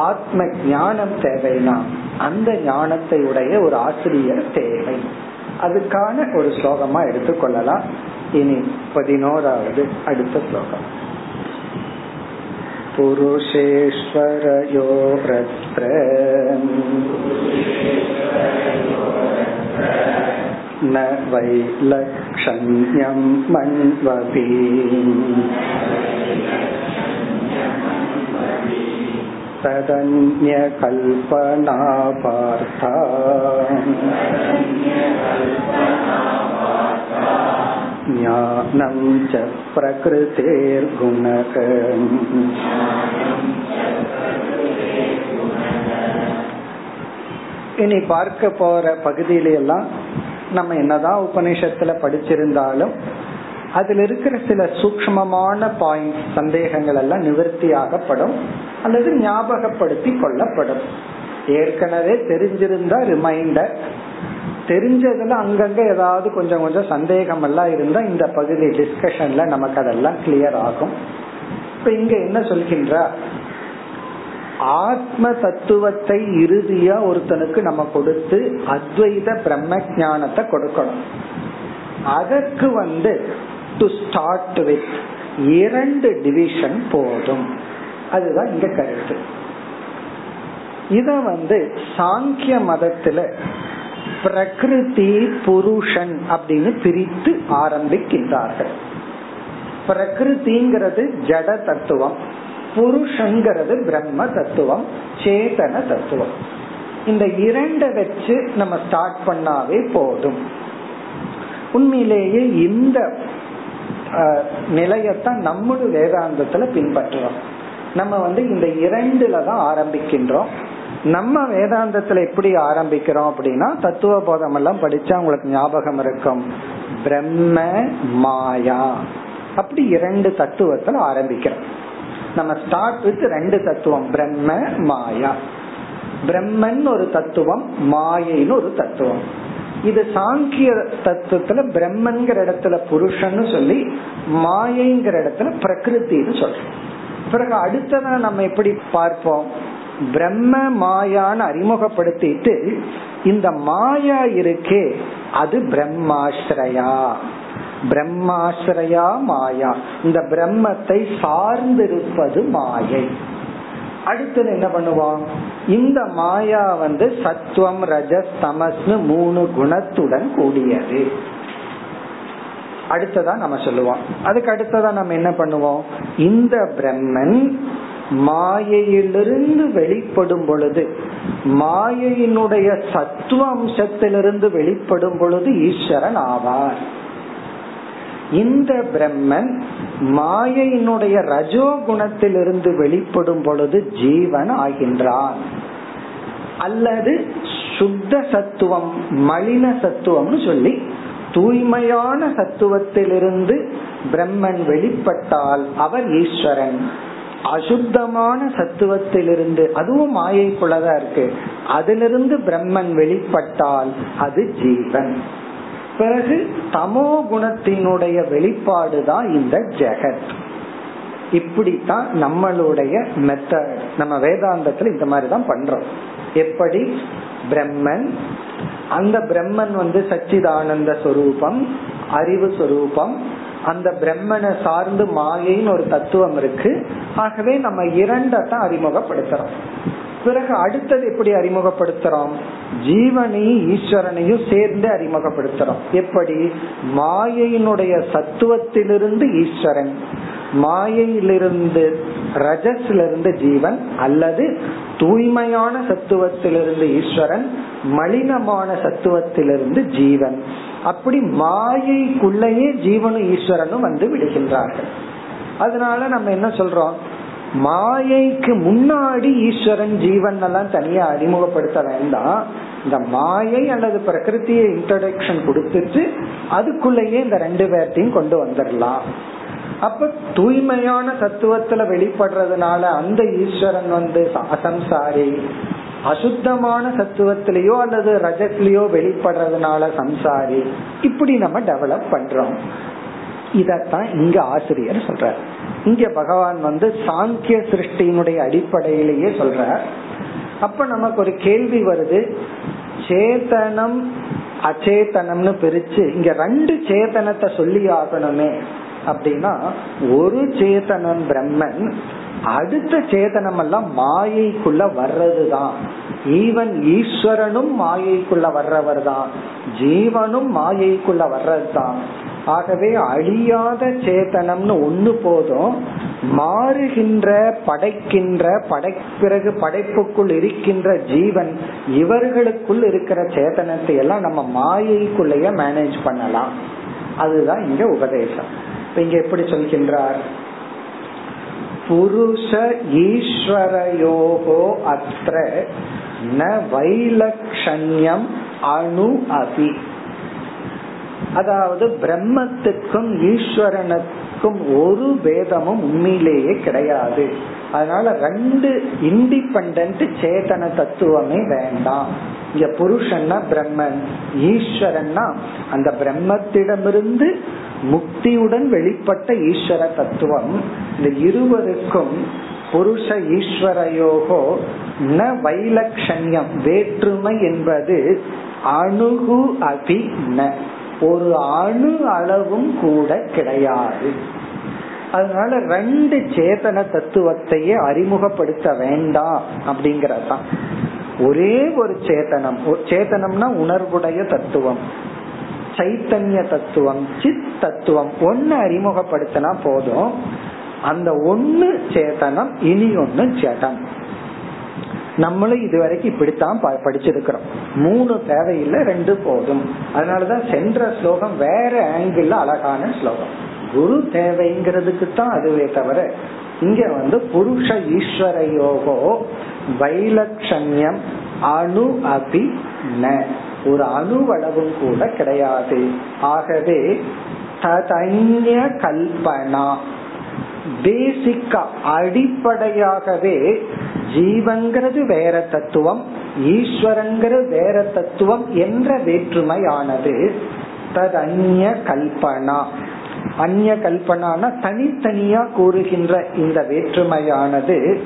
A: ஆத்ம ஞானம் தேவைன்னா அந்த ஞானத்தை உடைய ஒரு ஆசிரியர் தேவை அதுக்கான ஒரு ஸ்லோகமா எடுத்துக்கொள்ளலாம் இனி பதினோராவது அடுத்த ஸ்லோகம் पुरुषेश्वरयोरत्र न वै लक्षण्यं मन्वपि तदन्यकल्पना पार्था ज्ञानं च प्रकृतेर्गुणक இனி பார்க்க போற பகுதியில எல்லாம் நம்ம என்னதான் உபநிஷத்துல படிச்சிருந்தாலும் அதுல இருக்கிற சில சூக்மமான பாயிண்ட் சந்தேகங்கள் எல்லாம் நிவர்த்தி ஆகப்படும் அல்லது ஞாபகப்படுத்தி கொள்ளப்படும். ஏற்கனவே தெரிஞ்சிருந்தா ரிமைண்டர் தெரிஞ்சதுல அங்கங்க ஏதாவது கொஞ்சம் கொஞ்சம் சந்தேகம் எல்லாம் இருந்தா இந்த பகுதி டிஸ்கஷன்ல நமக்கு அதெல்லாம் கிளியர் ஆகும். இப்ப இங்க என்ன சொல்கின்ற ஆத்ம தத்துவத்தை இறுதியா ஒருத்தனுக்கு நம்ம கொடுத்து அத்வைத பிரம்ம ஞானத்தை கொடுக்கணும். அதற்கு வந்து டு ஸ்டார்ட் வித் இரண்டு டிவிஷன் போதும். அதுதான் இந்த கருத்து. இத வந்து சாங்கிய மதத்துல பிரகிருதி புருஷன் அப்படின்னு பிரித்து ஆரம்பிக்கின்றார்கள். பிரகிருதிங்கிறது ஜட தத்துவம். புருஷங்கிறது பிரம்ம தத்துவம் சேதன தத்துவம். இந்த இரண்ட வச்சு நம்ம ஸ்டார்ட் பண்ணாவே போதும். உண்மையிலேயே இந்த நிலையத்தான் நம்மளும் வேதாந்தத்துல பின்பற்றுறோம். நம்ம வந்து இந்த இரண்டுல தான் ஆரம்பிக்கின்றோம். நம்ம வேதாந்தத்துல எப்படி ஆரம்பிக்கிறோம் அப்படின்னா தத்துவ போதம் எல்லாம் படிச்சா உங்களுக்கு ஞாபகம் இருக்கும். பிரம்ம மாயா. அப்படி இரண்டு தத்துவத்துல ஆரம்பிக்கிறோம். நம்ம ஸ்டார்ட் வித் ரெண்டு தத்துவம். பிரம்ம மாயா. பிரம்மன் ஒரு தத்துவம் மாயைன்னு ஒரு தத்துவம். இது சாங்கிய தத்துவத்துல பிரம்மன்கிற இடத்துல புருஷன்னு சொல்லி மாயைங்கிற இடத்துல பிரகிருத்தின்னு சொல்றோம். பிறகு அடுத்ததான் நம்ம எப்படி பார்ப்போம்? பிரம்ம மாயான்னு அறிமுகப்படுத்திட்டு இந்த மாயா இருக்கே அது பிரம்மாஸ்ரயா. பிரம்மாசிரயா மாயா. இந்த பிரம்மத்தை சார்ந்திருப்பது மாயை. அடுத்தது என்ன பண்ணுவோம் இந்த மாயா வந்து சத்துவம் ரஜஸ் தமஸ்னு மூணு குணத்துடன் கூடியது. அடுத்ததா நம்ம சொல்லுவோம். அதுக்கு அடுத்ததா நம்ம என்ன பண்ணுவோம்? இந்த பிரம்மன் மாயையிலிருந்து வெளிப்படும் பொழுது மாயையினுடைய சத்துவ அம்சத்திலிருந்து வெளிப்படும் பொழுது ஈஸ்வரன் ஆவார். இந்த பிரம்மன் மாயையினுடைய ரஜோ குணத்திலிருந்து வெளிப்படும் பொழுது ஜீவன் ஆகின்றான். அல்லது சுத்த சத்துவம் மலின சத்துவம்னு சொல்லி தூய்மையான சத்துவத்திலிருந்து பிரம்மன் வெளிப்பட்டால் அவர் ஈஸ்வரன். அசுத்தமான சத்துவத்திலிருந்து அதுவும் மாயைக்குள்ளதா இருக்கு. அதிலிருந்து பிரம்மன் வெளிப்பட்டால் அது ஜீவன். பிறகு தமோ குணத்தினுடைய வெளிப்பாடுதான் இந்த ஜெகத். இப்படித்தான் நம்மளுடைய மெத்தட் நம்ம வேதாந்தத்துல இந்த மாதிரி தான் பண்றோம். எப்படி? பிரம்மன். அந்த பிரம்மன் வந்து சச்சிதானந்த சொரூபம் அறிவு சொரூபம். அந்த பிரம்மனை சார்ந்து மாயைன்னு ஒரு தத்துவம் இருக்கு. ஆகவே நம்ம இரண்டத்தான் அறிமுகப்படுத்துறோம். பிறகு அடுத்தது எப்படி அறிமுகப்படுத்துறோம்? ஜீவனையும் ஈஸ்வரனையும் சேர்ந்து அறிமுகப்படுத்துறோம். எப்படி? மாயையினுடைய சத்துவத்திலிருந்து ஈஸ்வரன். மாயையிலிருந்து ரஜஸ்லிருந்து ஜீவன் அல்லது தூய்மையான சத்துவத்திலிருந்து ஈஸ்வரன் மலினமான சத்துவத்திலிருந்து ஜீவன். அப்படி மாயைக்குள்ளேயே ஜீவனும் ஈஸ்வரனும் வந்து விடுகின்றார்கள். அதனால நம்ம என்ன சொல்றோம்? மாயைக்கு முன்னாடி ஈஸ்வரன் ஜீவன் எல்லாம் தனியா அறிமுகப்படுத்த வேண்டாம். இந்த மாயை அல்லது பிரகிருத்தியை இன்ட்ரடக்ஷன் கொடுத்துட்டு அதுக்குள்ளேயே இந்த ரெண்டு பேர்த்தையும் கொண்டு வந்துடலாம். அப்ப தூய்மையான தத்துவத்துல வெளிப்படுறதுனால அந்த ஈஸ்வரன் வந்து அசம்சாரி அசுத்தமான சத்துவத்திலேயோ அல்லது ரஜத்திலேயோ வெளிப்படுறதுனால சம்சாரி. இப்படி நம்ம டெவலப் பண்றோம். இதத்தான் இங்க ஆசிரியர் சொல்றார். இங்க பகவான் வந்து சாங்கிய சிருஷ்டியினுடைய அடிப்படையிலேயே சொல்றார். அப்ப நமக்கு ஒரு கேள்வி வருது. சேத்தனம் அச்சேதனம்னு பிரிச்சு இங்க ரெண்டு சேத்தனத்தை சொல்லி ஆகணுமே அப்படின்னா ஒரு சேதனம் பிரம்மன் அடுத்த சேதனம் எல்லாம் மாயைக்குள்ள வர்றதுதான். ஈவன் ஈஸ்வரனும் மாயைக்குள்ள வர்றவர் தான் ஜீவனும் மாயைக்குள்ள வர்றதுதான். ஆகவே அழியாத சேத்தனம்னு ஒண்ணு போதும் மாறுகின்ற படைக்கின்ற படை பிறகு படைப்புக்குள் இருக்கின்ற ஜீவன் இவர்களுக்குள் இருக்கிற சேத்தனத்தை எல்லாம் நம்ம மாயைக்குள்ளேயே மேனேஜ் பண்ணலாம். அதுதான் இங்க உபதேசம். இப்ப இங்க எப்படி சொல்கின்றார்? புருஷ ஈஸ்வரயோகோ அத்த ந வைலக்ஷண்யம் அணு அபி. அதாவது பிரம்மத்துக்கும் ஈஸ்வரனுக்கும் ஒரு பேதமும் உண்மையிலேயே கிடையாது. அதனால ரெண்டு இண்டிபெண்ட் சேதன தத்துவமே வேண்டாம். இங்க புருஷன்னா பிரம்மன் ஈஸ்வரன்னா அந்த பிரம்மத்திடமிருந்து முக்தியுடன் வெளிப்பட்ட ஈஸ்வர தத்துவம். இந்த இருவருக்கும் புருஷ ஈஸ்வரயோகோ ந வைலக்ஷண்யம் வேற்றுமை என்பது அணுகு அதி ந. ஒரு அணு அளவும் கூட கிடையாது. அதனால ரெண்டு சேதன தத்துவத்தையே அறிமுகப்படுத்த வேண்டாம் அப்படிங்கறதான் ஒரே ஒரு சேதனம். சேதனம்னா உணர்வுடைய தத்துவம். சைத்தன்ய தத்துவம் சித் தத்துவம். ஒன்னு அறிமுகப்படுத்தினா போதும். அந்த ஒன்னு சேதனம் இனி ஒன்னு ஜடம். நம்மளும் இதுவரைக்கும் இப்படித்தான் படிச்சிருக்கிறோம். மூணு தேவையில்லை ரெண்டு போதும். அதனாலதான் சென்ற ஸ்லோகம் வேற ஆங்கிள் அழகான ஸ்லோகம். குரு தேவைங்கிறதுக்கு தான் அதுவே தவிர இங்க வந்து புருஷ ஈஸ்வர யோகோ வைலட்சண்யம் அணு அபி ந. ஒரு அணுவளவும் கூட கிடையாது. ஆகவே ததன்ய கல்பனா பேசிக்கா அடிப்படையாகவே ஜீவன்கிறது வேற தத்துவம் ஈஸ்வரங்கிறது வேற தத்துவம் என்ற வேற்றுமையானது தது அந்நிய கல்பனா. அந்நிய கல்பனான தனித்தனியா கூறுகின்ற இந்த வேற்றுமையானது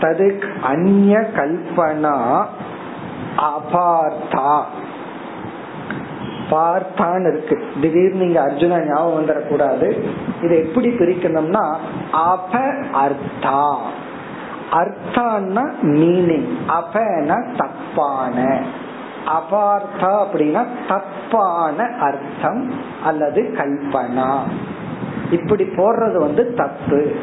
A: தது அந்நிய கல்பனா அபார்த்தா. பார்த்தான் இருக்கு. திடீர்னு இங்க அர்ஜுனா ஞாபகம் வந்துடக்கூடாது இதை எப்படி பிரிக்கணும்னா அப அர்த்தா. அர்த்தான்னா மீனிங் அபன தப்பான. அபார்த்தா அப்படின்னா தப்பான அர்த்தம் அல்லது கல்பனா. இப்படி போடுறது வந்து தப்பு.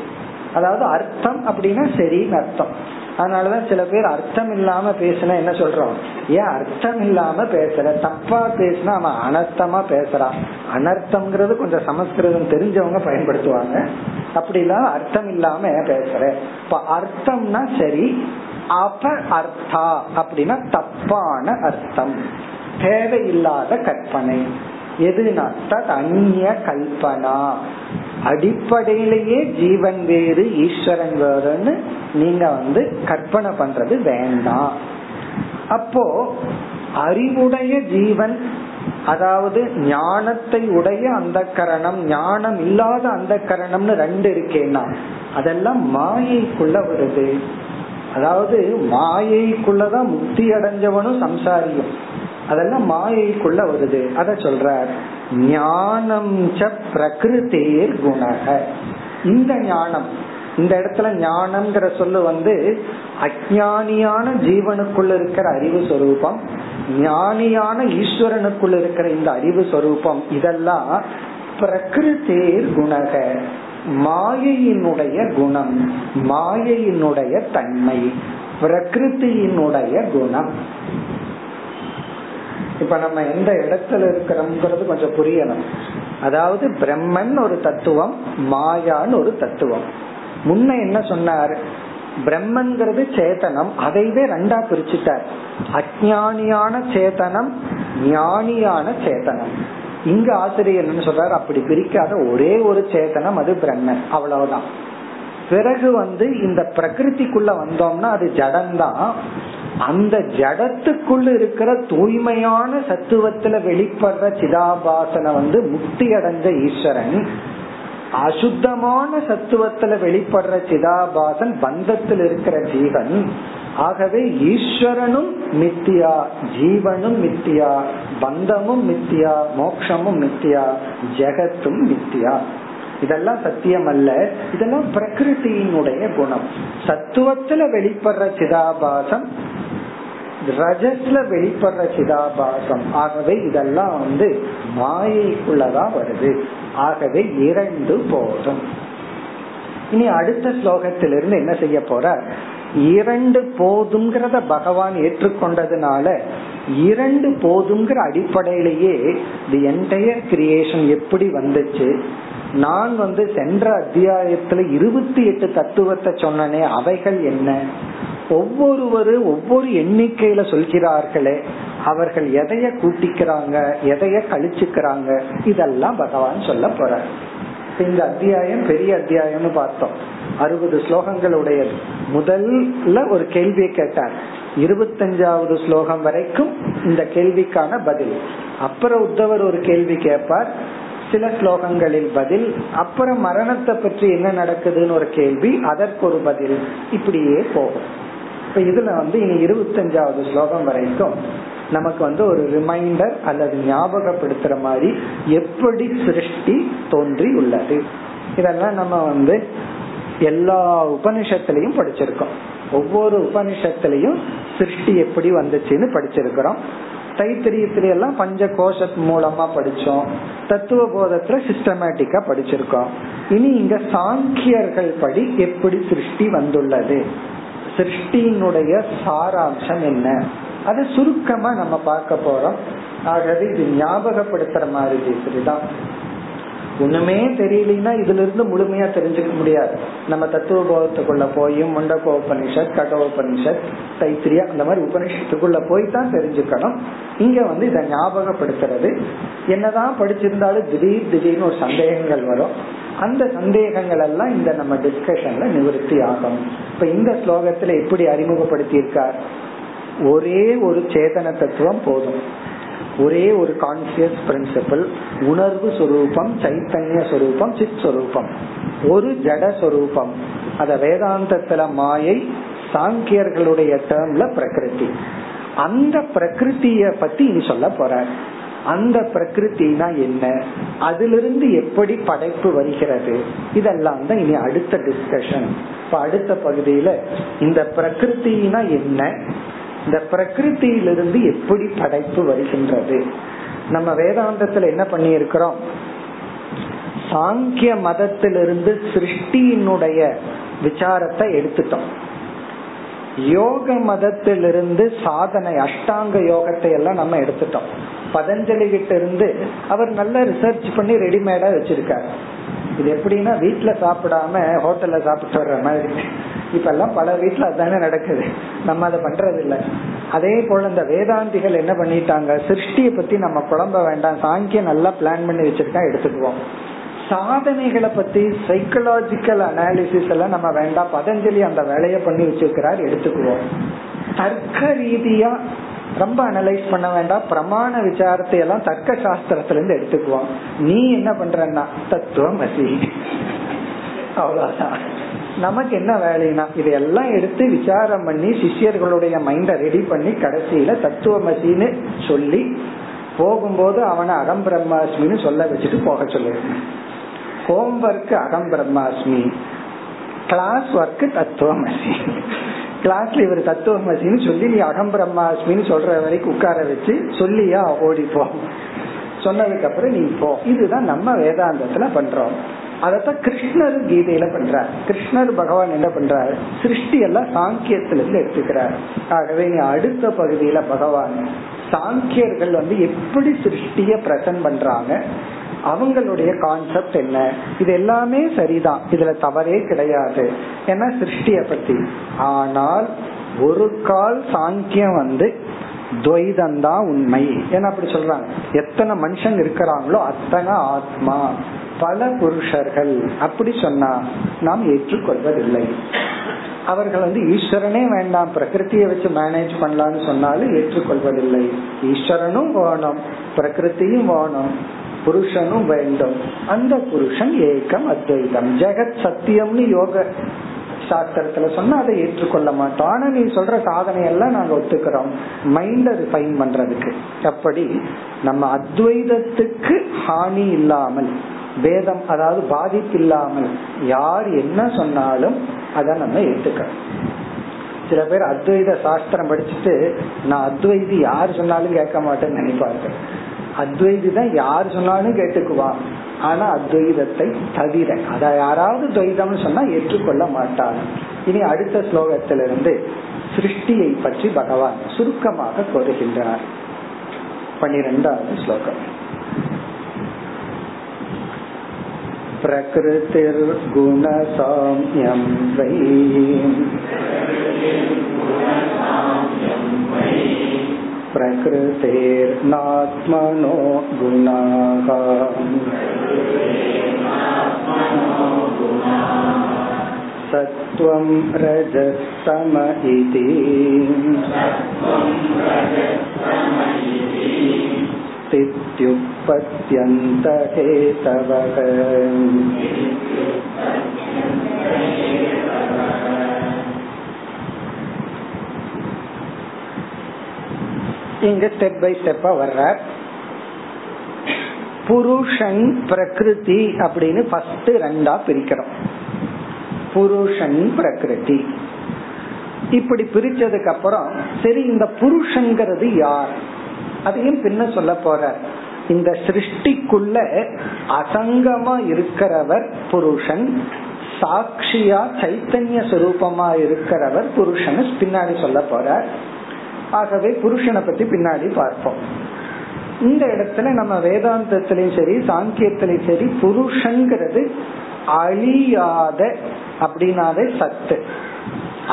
A: அதாவது அர்த்தம் அப்படின்னா சரின்னு அர்த்தம். அதனாலதான் சில பேர் அர்த்தம் இல்லாம பேசினா என்ன சொல்றோம்? ஏன் அர்த்தம் இல்லாம பேசுற தப்பா பேசினா அவன் அனர்த்தமா பேசுறான். அனர்த்தம்ங்கிறது கொஞ்சம் சமஸ்கிருதம் தெரிஞ்சவங்க பயன்படுத்துவாங்க. அப்படி இல்லாம அர்த்தம் இல்லாம பேசுற. இப்ப அர்த்தம்னா சரி அப அர்த்தா அப்படின்னா தப்பான அர்த்தம். தேவையில்லாத கற்பனை. எதுனா? தத் அந்நிய கல்பனா. அடிப்படையிலேயே ஜீவன் வேறு ஈஸ்வரன் வேறுன்னு நீங்க வந்து கற்பனை பண்றது வேண்டாம். அப்போ அறிவுடைய ஜீவன் அதாவது ஞானத்தை உடைய அந்த கரணம் ஞானம் இல்லாத அந்த கரணம்னு ரெண்டு இருக்கேன்னா அதெல்லாம் மாயைக்குள்ள வருது. அதாவது மாயைக்குள்ளதான் முக்தி அடைஞ்சவனும் சம்சாரியும். அதெல்லாம் மாயைக்குள்ள வருது. அத சொல்ற ஞானம் ச பிரகிருதேர் குணக. இந்த ஞானம் இந்த இடத்துல ஞானம்ங்கிற சொல்லு வந்து அஜானியான ஜீவனுக்குள்ள இருக்கிற அறிவு சொரூபம் ஞானியான ஈஸ்வரனுக்குள்ள இருக்கிற இந்த அறிவு சொரூபம் இதெல்லாம் பிரகிருதேர் குணக. மாயையினுடைய குணம் மாயையினுடைய தன்மை பிரகிருத்தியினுடைய குணம். இப்ப நம்ம எந்த இடத்துல இருக்கிறோம்ங்கிறது கொஞ்சம் புரியணும். அதாவது பிரம்மன் ஒரு தத்துவம் மாயான்னு ஒரு தத்துவம். முன்ன என்ன சொன்னார்? பிரம்மன்கிறது சேத்தனம் அதைவே ரெண்டா பிரிச்சுட்டார். அஜானியான சேத்தனம் ஞானியான சேத்தனம். இங்க ஆசிரியர் என்ன சொல்றாரு அப்படி பிரிக்காத ஒரே ஒரு சேத்தனம் அது பிரம்மன் அவ்வளவுதான். பிறகு வந்து இந்த பிரகிருதிக்குள்ள வந்தோம்னா அது ஜடம்தான் அந்த ஜடத்துக்குள்ள இருக்கிற தூய்மையான சத்துவத்துல வெளிப்படுற சிதாபாசன வந்து முக்தி அடைஞ்ச ஈஸ்வரன். அசுத்தமான சத்துவத்துல வெளிப்படுற சிதாபாசன் பந்தத்தில் இருக்கிற ஜீவன். ஆகவே ஈஸ்வரனும் மித்தியா ஜீவனும் மித்தியா பந்தமும் மித்தியா மோக்ஷமும் மித்தியா ஜெகத்தும் மித்தியா. இதெல்லாம் சத்தியம் அல்ல இதெல்லாம் பிரகிருத்தியினுடைய குணம். சத்துவத்துல வெளிப்படுற சிதாபாசம் ரஜஸ்ல வெளிப்படுற சிதாபாசம். ஆகவே இதெல்லாம் வந்து மாயைக்குள்ளதான் வருது. ஆகவே இரண்டு போதும். இனி அடுத்த ஸ்லோகத்திலிருந்து என்ன செய்ய போற? இரண்டு போதுங்கிறத பகவான் ஏற்றுக்கொண்டதுனால இரண்டு போதுங்கிற அடிப்படையிலேயே தி என்டையர் கிரியேஷன் எப்படி வந்துச்சு? நான் வந்து சென்ற அத்தியாயத்துல இருபத்தி எட்டு தத்துவத்தை சொன்னனே அவைகள் என்ன? ஒவ்வொருவரு ஒவ்வொரு எண்ணிக்கையில சொல்கிறார்களே அவர்கள் எதைய கூட்டிக்கிறாங்க எதைய கழிச்சுக்கிறாங்க இதெல்லாம் பகவான் சொல்ல போற இந்த அத்தியாயம் பெரிய அத்தியாயம்னு பார்த்தோம். அறுபது ஸ்லோகங்களுடையது முதல்ல ஒரு கேள்வியை கேட்டார். இருபத்தஞ்சாவது ஸ்லோகம் வரைக்கும் இந்த கேள்விக்கான பதில். அப்புறம் உத்தவர் ஒரு கேள்வி கேட்பார். சில ஸ்லோகங்களில் பதில் அப்புறம் மரணத்தை பற்றி என்ன நடக்குதுன்னு ஒரு கேள்வி அதற்கு ஒரு பதில். இப்படியே போகும். இப்ப இதுல வந்து இனி இருபத்தஞ்சாவது ஸ்லோகம் வரைக்கும் நமக்கு வந்து ஒரு ரிமைண்டர் அல்லது ஞாபகப்படுத்துற மாதிரி எப்படி சிருஷ்டி தோன்றி உள்ளது. இதெல்லாம் நம்ம வந்து எல்லா உபனிஷத்திலையும் படிச்சிருக்கோம். ஒவ்வொரு உபனிஷத்திலையும் சிருஷ்டி எப்படி வந்துச்சுன்னு படிச்சிருக்கிறோம். தைத்திரியத்துல எல்லாம் பஞ்ச கோஷ மூலமா படிச்சோம். தத்துவ போதத்துல சிஸ்டமேட்டிக்கா படிச்சிருக்கோம். இனி இங்க சாங்கியர்கள் படி எப்படி சிருஷ்டி வந்துள்ளது? சிருஷ்டியினுடைய சாராம்சம் என்ன? அது சுருக்கமா நம்ம பார்க்க போறோம். ஆகவே இது ஞாபகப்படுத்துற மாதிரி பேசுறதுதான். ஒண்ணுமே தெரியலனா இதுல இருந்து முழுமையா தெரிஞ்சுக்க முடியாது. நம்ம தத்துவ போகத்துக்குள்ள போய் முண்டகோபனிஷத் கடோபனிஷத் தைத்திரியா அந்த மாதிரி உபனிஷத்துக்குள்ள போய் தான் தெரிஞ்சுக்கணும். இங்க வந்து இதை ஞாபகப்படுத்துறது. என்னதான் படிச்சிருந்தாலும் திடீர் திடீர்னு ஒரு சந்தேகங்கள் வரும். அந்த சந்தேகங்கள் எல்லாம் இந்த நம்ம டிஸ்கஷன்ல நிவர்த்தி ஆகும். இப்ப இந்த ஸ்லோகத்துல எப்படி அறிமுகப்படுத்தி இருக்கார் ஒரே ஒரு சேதன தத்துவம் போதும். ஒரே ஒரு கான்சியஸ் பிரின்சிபிள் உணர்வு சொரூபம் சைத்தன்ய சொரூபம் சித் சொரூபம். ஒரு ஜட சொரூபம். அத வேதாந்தத்துல மாயை சாங்கியர்களுடைய டேர்ம்ல பிரகிருதி. அந்த பிரகிருத்திய பத்தி இனி சொல்ல போற. அந்த பிரகிருத்தினா என்ன? அதிலிருந்து எப்படி படைப்பு வருகிறது? இதெல்லாம் தான் இனி அடுத்த டிஸ்கஷன் இப்ப அடுத்த பகுதியில இந்த பிரகிருத்தினா என்ன? இந்த பிரகிருத்தியிலிருந்து எப்படி படைப்பு வருகின்றது? நம்ம வேதாந்தத்துல என்ன பண்ணியிருக்கிறோம்? சாங்கிய மதத்திலிருந்து சிருஷ்டியினுடைய விசாரத்தை எடுத்துட்டோம். யோக மதத்திலிருந்து சாதனை அஷ்டாங்க யோகத்தை எல்லாம் நம்ம எடுத்துட்டோம். பதஞ்சலி கிட்ட இருந்து அவர் நல்ல ரிசர்ச் பண்ணி ரெடிமேடா வச்சிருக்காரு. இது எப்படின்னா வீட்டுல சாப்பிடாம ஹோட்டல்ல சாப்பிட்டு வர்ற மாதிரி. இப்ப எல்லாம் பல வீட்டுல அதுதானே நடக்குது. நம்ம அதை பண்றது இல்ல அதே போல இந்த வேதாந்திகள் என்ன பண்ணிட்டாங்க? சிருஷ்டியை பத்தி நம்ம குழம்ப வேண்டாம். சாங்கிய நல்லா பிளான் பண்ணி வச்சிருக்கா எடுத்துக்குவோம். சாதனைகளை பத்தி சைக்கலாஜிக்கல் அனாலிசிஸ் எல்லாம் நம்ம வேண்டாம். பதஞ்சலி அந்த வேலையை பண்ணி வச்சிருக்கிறார் எடுத்துக்குவோம். தர்க்க ரீதியா ரொம்ப அனலைஸ் பண்ண வேண்டாம். பிரமாண விசாரத்தை எல்லாம் தர்க்க சாஸ்திரத்துல இருந்து எடுத்துக்குவோம். நீ என்ன பண்றன்னா தத்துவம் அசி அவ்வளவுதான். நமக்கு என்ன வேலைனா இதையெல்லாம் எடுத்து விசாரம் பண்ணி சிஷியர்களுடைய மைண்ட ரெடி பண்ணி கடைசியில தத்துவமசின்னு சொல்லி போகும்போது அவனை அகம் பிரம்மாஸ்மின்னு சொல்ல வச்சுட்டு போக சொல்லிருக்கேன். ஹோம்ஒர்க் அகம் பிரம்மாஸ்மி. கிளாஸ் ஒர்க் தத்துவமசி. கிளாஸ்ல இவர் தத்துவமசின்னு சொல்லி நீ அகம் பிரம்மாஸ்மின்னு சொல்ற வரைக்கும் உட்கார வச்சு சொல்லியா ஓடிப்போம் சொன்னதுக்கு அப்புறம் நீ போ. இதுதான் நம்ம வேதாந்தத்துல பண்றோம். அதத்தான் கிருஷ்ணர் கீதையில பண்றார். கிருஷ்ணர் பகவான் என்ன பண்றார்? சிருஷ்டி எல்லாம் சாங்கியத்துல இருந்து எடுத்துக்கிறார். ஆகவே நீ அடுத்த பகுதியில பகவான் சாங்கியர்கள் வந்து எப்படி சிருஷ்டிய பிரசன்ட் பண்றாங்க? அவங்களுடைய கான்செப்ட் என்ன? இது எல்லாமே சரிதான். இதுல தவறே கிடையாது. ஏன்னா சிருஷ்டிய பத்தி. ஆனால் ஒரு கால் சாங்கியம் வந்து துவைதம் தான் உண்மை. ஏன்னா அப்படி சொல்றாங்க. எத்தனை மனுஷன் இருக்கிறாங்களோ அத்தனை ஆத்மா. பல புருஷர்கள் அப்படி சொன்னா நாம் ஏற்றுக்கொள்வதில்லை. அவர்கள் வந்து ஈஸ்வரனே வேண்டாம் பிரகிருத்தியை வச்சு மேனேஜ் பண்ணலாம்னு சொன்னாலும் ஏற்றுக்கொள்வதில்லை. ஈஸ்வரனும் வேணும் பிரகிருத்தியும் வேணும் புருஷனும் வேண்டும். அந்த புருஷன் ஏக்கம் அத்வைதம். ஜெகத் சத்தியம்னு யோக சாஸ்திரத்துல சொன்னா அதை ஏற்றுக்கொள்ள மாட்டோம். ஆனா நீ சொல்ற சாதனை எல்லாம் நாங்க ஒத்துக்கிறோம். அது ரிஃபைன் பண்றதுக்கு. அப்படி நம்ம அத்வைதத்துக்கு ஹானி இல்லாமல் வேதம் அதாவது பாதிப்பில்லாமல் யார் என்ன சொன்னாலும் அதை நம்ம ஏற்றுக்கணும் சில பேர் அத்வைத சாஸ்திரம் படிச்சுட்டு நான் அத்வைதி யார் சொன்னாலும் கேட்க மாட்டேன்னு நினைப்பார்கள். அத்வைதி தான் யார் சொன்னாலும் கேட்டுக்குவான் ஆனா அத்வைதத்தை தவிர அத யாராவது துவைதம்னு சொன்னா ஏற்றுக்கொள்ள மாட்டான் இனி அடுத்த ஸ்லோகத்திலிருந்து சிருஷ்டியை பற்றி பகவான் சுருக்கமாக கோருகின்றார் பனிரெண்டாவது ஸ்லோகம். प्रकृतिर्गुणसाम्यं वै प्रकृतेर्नात्मनो गुणाः सत्त्वं रजस्तम इति स्थित्युत्पत्त्यन्तहेतवः இங்க ஸ்டெப் பை ஸ்டெப்பா வர்ற புருஷன் பிரகிருதி அப்படின்னு ஃபர்ஸ்ட் ரெண்டா பிரிக்கிறோம் புருஷன் பிரகிருதி இப்படி பிரிச்சதுக்கு அப்புறம் சரி இந்த புருஷங்கிறது யார் அதையும் பின்ன சொல்ல போற இந்த சிருஷ்டிக்குள்ள அசங்கமா இருக்கிறவர் புருஷன் சாட்சியா சைத்தன்ய சுரூபமா இருக்கிறவர் புருஷன் பின்னாடி சொல்ல போறார். ஆகவே புருஷனை பத்தி பின்னாடி பார்ப்போம். இந்த இடத்துல நம்ம வேதாந்தத்திலையும் சரி சாங்கியத்திலையும் சரி புருஷங்கிறது அழியாத அப்படின்னாவே சத்து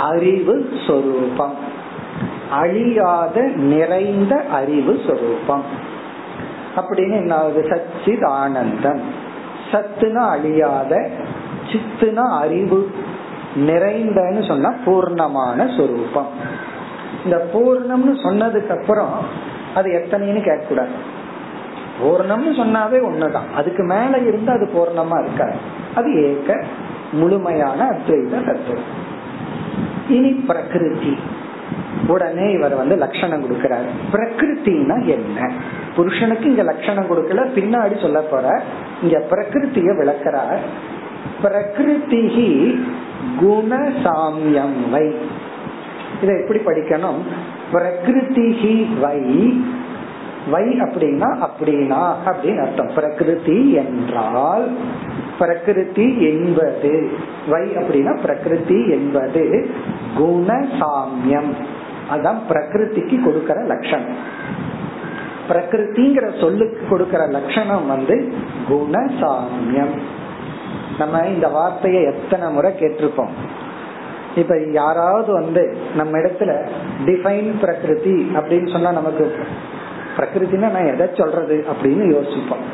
A: அறிவு சொரூபம். அழியாத நிறைந்த அறிவு சொரூபம். அப்படின்னு என்ன ஆகுது? சச்சித் ஆனந்தம் சத்துனா அழியாத சித்துனா அறிவு நிறைந்தன்னு சொன்னா பூர்ணமான சொரூபம். இந்த பூர்ணம்னு சொன்னதுக்கு அப்புறம் அது எத்தனைன்னு கேட்க கூடாது பூர்ணம்னு சொன்னாவே ஒண்ணுதான். அதுக்கு மேல இருந்து அது பூர்ணமா இருக்காது. அது ஏக முழுமையான அத்வைத தத்துவம். இனி பிரகிருதி. உடனே இவர் வந்து லட்சணம் கொடுக்கிறார். பிரகிருத்தின்னா என்ன? புருஷனுக்கு இங்க லட்சணம் கொடுக்கல பின்னாடி சொல்ல போற இங்க பிரகிருத்திய விளக்கிறார். பிரகிருதி குணசாமியம் வை. இதை எப்படி படிக்கணும்? பிரகிருதி வை. வை அப்படின்னா அப்படின்னா அப்படின்னு அர்த்தம். பிரகிருதி என்றால் பிரகிருதி என்பது. வை அப்படின்னா பிரகிருதி என்பது. குண சாமியம் அதான் பிரகிருதிக்கு கொடுக்கிற லட்சணம். பிரகிருதிங்கிற சொல்லுக்கு கொடுக்கிற லட்சணம் வந்து குண சாமியம் நம்ம இந்த வார்த்தையை எத்தனை முறை கேட்டிருப்போம். இப்ப யாராவது வந்து நம்ம இடத்துல டிஃபைன் பிரகிருதி அப்படின்னு சொன்னா நமக்கு பிரகிருத்தினா நான் எதை சொல்றது அப்படின்னு யோசிப்போம்.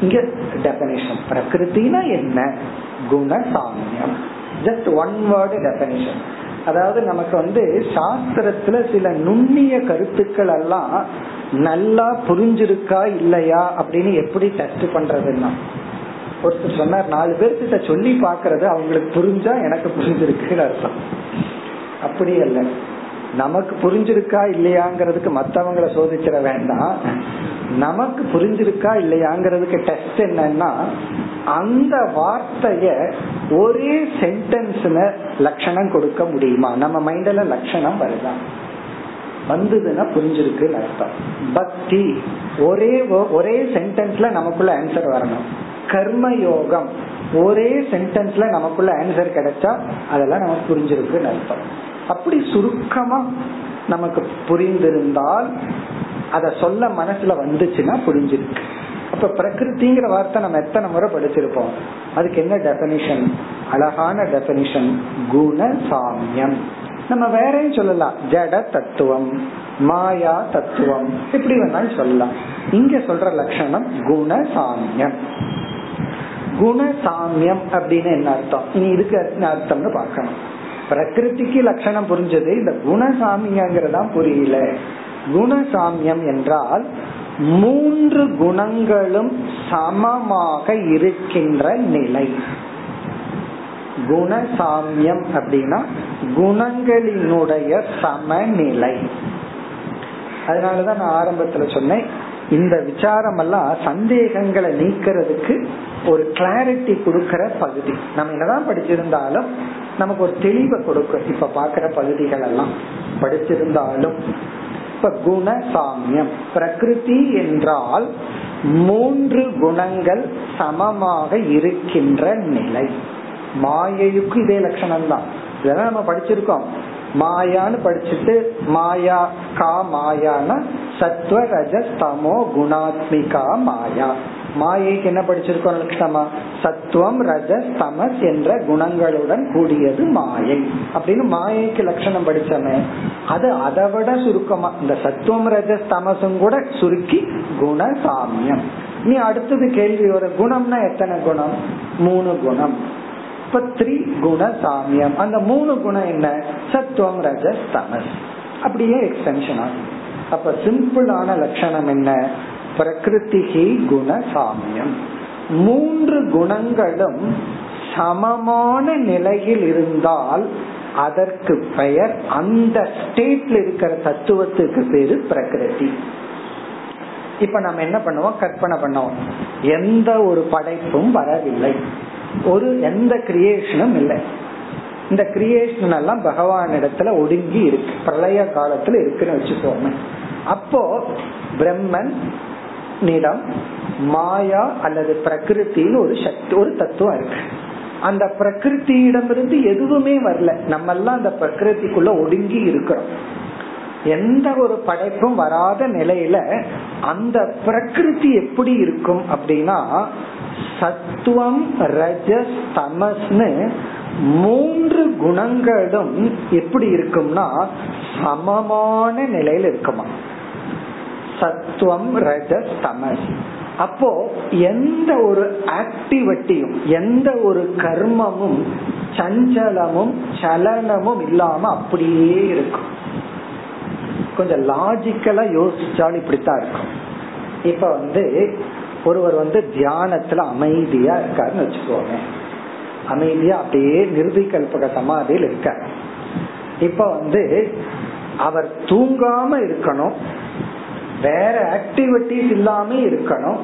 A: இங்க டெபனிஷன் பிரகிருத்தினா என்ன? குண சாமியம் ஜஸ்ட் ஒன் வேர்டு டெபனிஷன் அதாவது நமக்கு வந்து சாஸ்திரத்துல சில நுண்ணிய கருத்துக்கள் எல்லாம் நல்லா புரிஞ்சிருக்கா இல்லையா அப்படின்னு எப்படி டெஸ்ட் பண்றதுன்னா? ஒருத்தர் சொன்னார் நாலு பேர்கிட்ட சொல்லி பாக்குறது அவங்களுக்கு புரிஞ்சா எனக்கு புரிஞ்சிருக்குன்னு அர்த்தம். அப்படி அல்ல. நமக்கு புரிஞ்சிருக்கா இல்லையாங்கிறதுக்கு மத்தவங்களை சோதிச்சிட வேண்டாம். நமக்கு புரிஞ்சிருக்கா இல்லையாங்கிறதுக்கு டெஸ்ட் என்னன்னா அந்த வார்த்தைய ஒரே சென்டென்ஸ்ல லட்சணம் கொடுக்க முடியுமா? நம்ம மைண்ட்ல லட்சணம் வருதான் வந்ததுன்னா புரிஞ்சிருக்குன்னு அர்த்தம். பக்தி ஒரே ஒரே சென்டென்ஸ்ல நமக்குள்ள ஆன்சர் வரணும். கர்ம யோகம் ஒரே சென்டென்ஸ்ல நமக்குள்ள ஆன்சர் கிடைச்சா அதெல்லாம் நமக்கு புரிஞ்சிருக்குன்னு அர்த்தம். அப்படி சுருக்கமா நமக்கு புரிந்திருந்தால் அத சொல்ல மனசுல வந்துச்சுன்னா புரிஞ்சிருக்கு. அப்ப பிரகிருதிங்கிற வார்த்தை நம்ம எத்தனை முறை படிச்சிருப்போம்? அதுக்கு என்ன டெபனிஷன் அழகான டெபனிஷன் குண சாமியம் நம்ம வேறையும் சொல்லலாம். ஜட தத்துவம் மாயா தத்துவம் எப்படி வேணாலும் சொல்லலாம். இங்க சொல்ற லட்சணம் குண சாமியம் குண சாமியம் அப்படின்னு என்ன அர்த்தம்? இனி இதுக்கு என்ன அர்த்தம்னு பார்க்கணும். பிரகிருதிக்கு லட்சணம் புரிஞ்சது இந்த குணசாமியங்கிறதா புரியல. குணசாமியம் என்றால் மூன்று குணங்களும் சமமாக இருக்கின்ற நிலை. குணசாமியம் அப்படின்னா குணங்களினுடைய சமநிலை. அதனாலதான் நான் ஆரம்பத்துல சொன்னேன் இந்த விசாரம் எல்லாம் சந்தேகங்களை நீக்கிறதுக்கு ஒரு கிளாரிட்டி கொடுக்கற பகுதி. நம்ம என்னதான் படிச்சிருந்தாலும் நமக்கு ஒரு தெளிவை கொடுக்கும். இப்ப பாக்குற பகுதிகள் எல்லாம் படிச்சிருந்தாலும் இப்ப குண சாமியம் பிரகிருதி என்றால் மூன்று குணங்கள் சமமாக இருக்கின்ற நிலை. மாயைக்கு இதே லட்சணம் தான் இதெல்லாம் நம்ம படிச்சிருக்கோம். மாயான்னு படிச்சுட்டு மாயா கா மாயானா சத்வ ரஜ தமோ குணாத்மிகா மாயா. மாயைக்கு என்ன படிச்சிருக்கோம் லட்சணமா சத்துவம் ரஜஸ் தமஸ் என்ற குணங்களுடன் கூடியது மாயை. அப்படின்னு மாயைக்கு லட்சணம் படிச்சோமே அது அதை விட சுருக்கமா இந்த சத்துவம் ரஜஸ் தமசும் கூட சுருக்கி குண சாமியம் நீ அடுத்தது கேள்வி ஒரு குணம்னா எத்தனை குணம்? மூணு குணம். இப்ப த்ரீ குண சாமியம் அந்த மூணு குணம் என்ன? சத்துவம் ரஜஸ் தமஸ். அப்படியே எக்ஸ்டென்ஷன் ஆகும். அப்ப சிம்பிளான லட்சணம் என்ன? பிரகிருதிகி குண சாமியம் மூன்று குணங்களும் சமமான நிலையில் இருந்தால் அதற்கு பெயர் அந்த ஸ்டேட்ல இருக்கிற தத்துவத்துக்கு பேரு பிரகிருதி. இப்ப நம்ம என்ன பண்ணுவோம்? கற்பனை பண்ணுவோம் எந்த ஒரு படைப்பும் வரவில்லை. ஒரு எந்த கிரியேஷனும் இல்லை. இந்த கிரியேஷன் எல்லாம் பகவான் இடத்துல ஒடுங்கி இருக்கு. பிரளய காலத்துல இருக்குன்னு வச்சுக்கோமே. அப்போ பிரம்மன் நிலம் மாயா அல்லது பிரகிருத்தின்னு ஒரு சக்தி ஒரு தத்துவம் இருக்கு. அந்த பிரகிருத்தியிடமிருந்து எதுவுமே வரல. நம்ம எல்லாம் அந்த பிரகிருதிக்குள்ள ஒடுங்கி இருக்கிறோம். எந்த ஒரு படைப்பும் வராத நிலையில அந்த பிரகிருதி எப்படி இருக்கும் அப்படின்னா சத்துவம் ரஜஸ் தமஸ்னு மூன்று குணங்களும் எப்படி இருக்கும்னா சமமான நிலையில இருக்குமா? சத்துவம் ரஜஸ் தமஸ் அப்போ எந்த ஒரு ஆக்டிவிட்டியும் எந்த ஒரு கர்மமும் சஞ்சலமும் சலனமும் இல்லாம அப்படியே இருக்கும். கொஞ்சம் லாஜிக்கலா யோசிச்சாலும் இப்படித்தான் இருக்கும். இப்ப வந்து ஒருவர் வந்து தியானத்துல அமைதியா இருக்காருன்னு வச்சுக்கோங்க. அமைதியா அப்படியே நிர்விகல்பக சமாதியில் இருக்கார். இப்ப வந்து அவர் தூங்காம இருக்கணும். வேற ஆக்டிவிட்டிஸ் இல்லாம இருக்கணும்.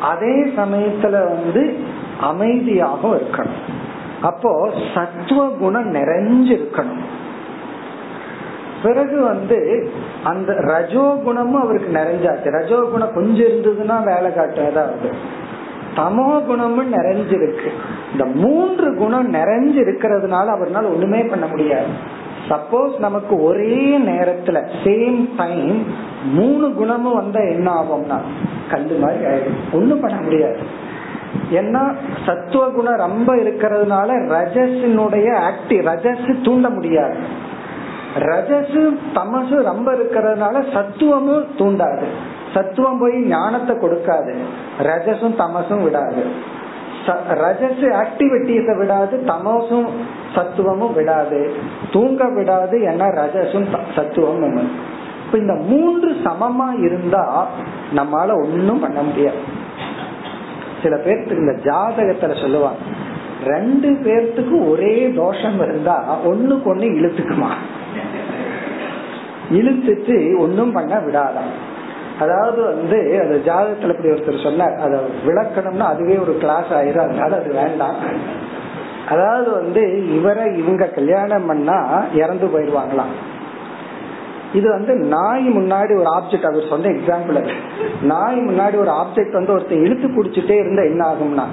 A: அதே சமயத்துல வந்து அமைதியாகவும் இருக்கணும். அப்போ சத்துவ குணம் நிறைஞ்சு இருக்கணும் பிறகு வந்து அந்த ரஜோ குணமும் அவருக்கு நிறைஞ்சாச்சு. ரஜோ குணம் கொஞ்சம் இருந்ததுன்னா வேலை காட்டுறதாவது தமோ குணமும் நிறைஞ்சிருக்கு. இந்த மூன்று குணம் நிறைஞ்சு இருக்கிறதுனால அவர்னால ஒண்ணுமே பண்ண முடியாது. சப்போஸ் நமக்கு ஒரே நேரத்துல சேம் டைம் மூணு குணமும் வந்தா என்ன ஆகும்னா கல்லு மாதிரி ஆயிடும். ஒண்ணும் பண்ண முடியாது. ஏன்னா சத்துவ குணம் ரொம்ப இருக்கிறதுனால ரஜசினுடைய ஆக்டி ரஜஸ் தூண்ட முடியாது. ரஜசு தமசு ரொம்ப இருக்கிறதுனால சத்துவமும் தூண்டாது. சத்துவம் போய் ஞானத்தை கொடுக்காது. ரஜசும் தமசும் விடாது. ரஜசு ஆக்டிவிட்டிஸ விடாது தமசும் சத்துவமும் விடாது. தூங்க விடாது ஏன்னா ரஜசும் சத்துவமும் இப்ப இந்த மூன்று சமமா இருந்தா நம்மால ஒன்னும் பண்ண முடியாது. சில பேர்த்துக்கு இந்த ஜாதகத்துல சொல்லுவாங்க ரெண்டு பேர்த்துக்கு ஒரே தோஷம் இருந்தா ஒண்ணுக்கு ஒண்ணு இழுத்துக்குமா? இழுத்துட்டு ஒன்னும் பண்ண விடாதான் அதாவது வந்து அந்த ஜாதகத்துல இப்படி ஒருத்தர் சொன்னார். அதை விளக்கணும்னா அதுவே ஒரு கிளாஸ் ஆயிரும். அதனால அது வேண்டாம். அதாவது வந்து இவரை இவங்க கல்யாணம் பண்ணா இறந்து போயிடுவாங்களாம். இது வந்து நாய் முன்னாடி ஒரு ஆப்ஜெக்ட் அவர் சொன்ன எக்ஸாம்பிள் நாய் முன்னாடி ஒரு ஆப்ஜெக்ட் வந்து ஒருத்தர் இழுத்து குடிச்சிட்டே இருந்தா என்ன ஆகும்னா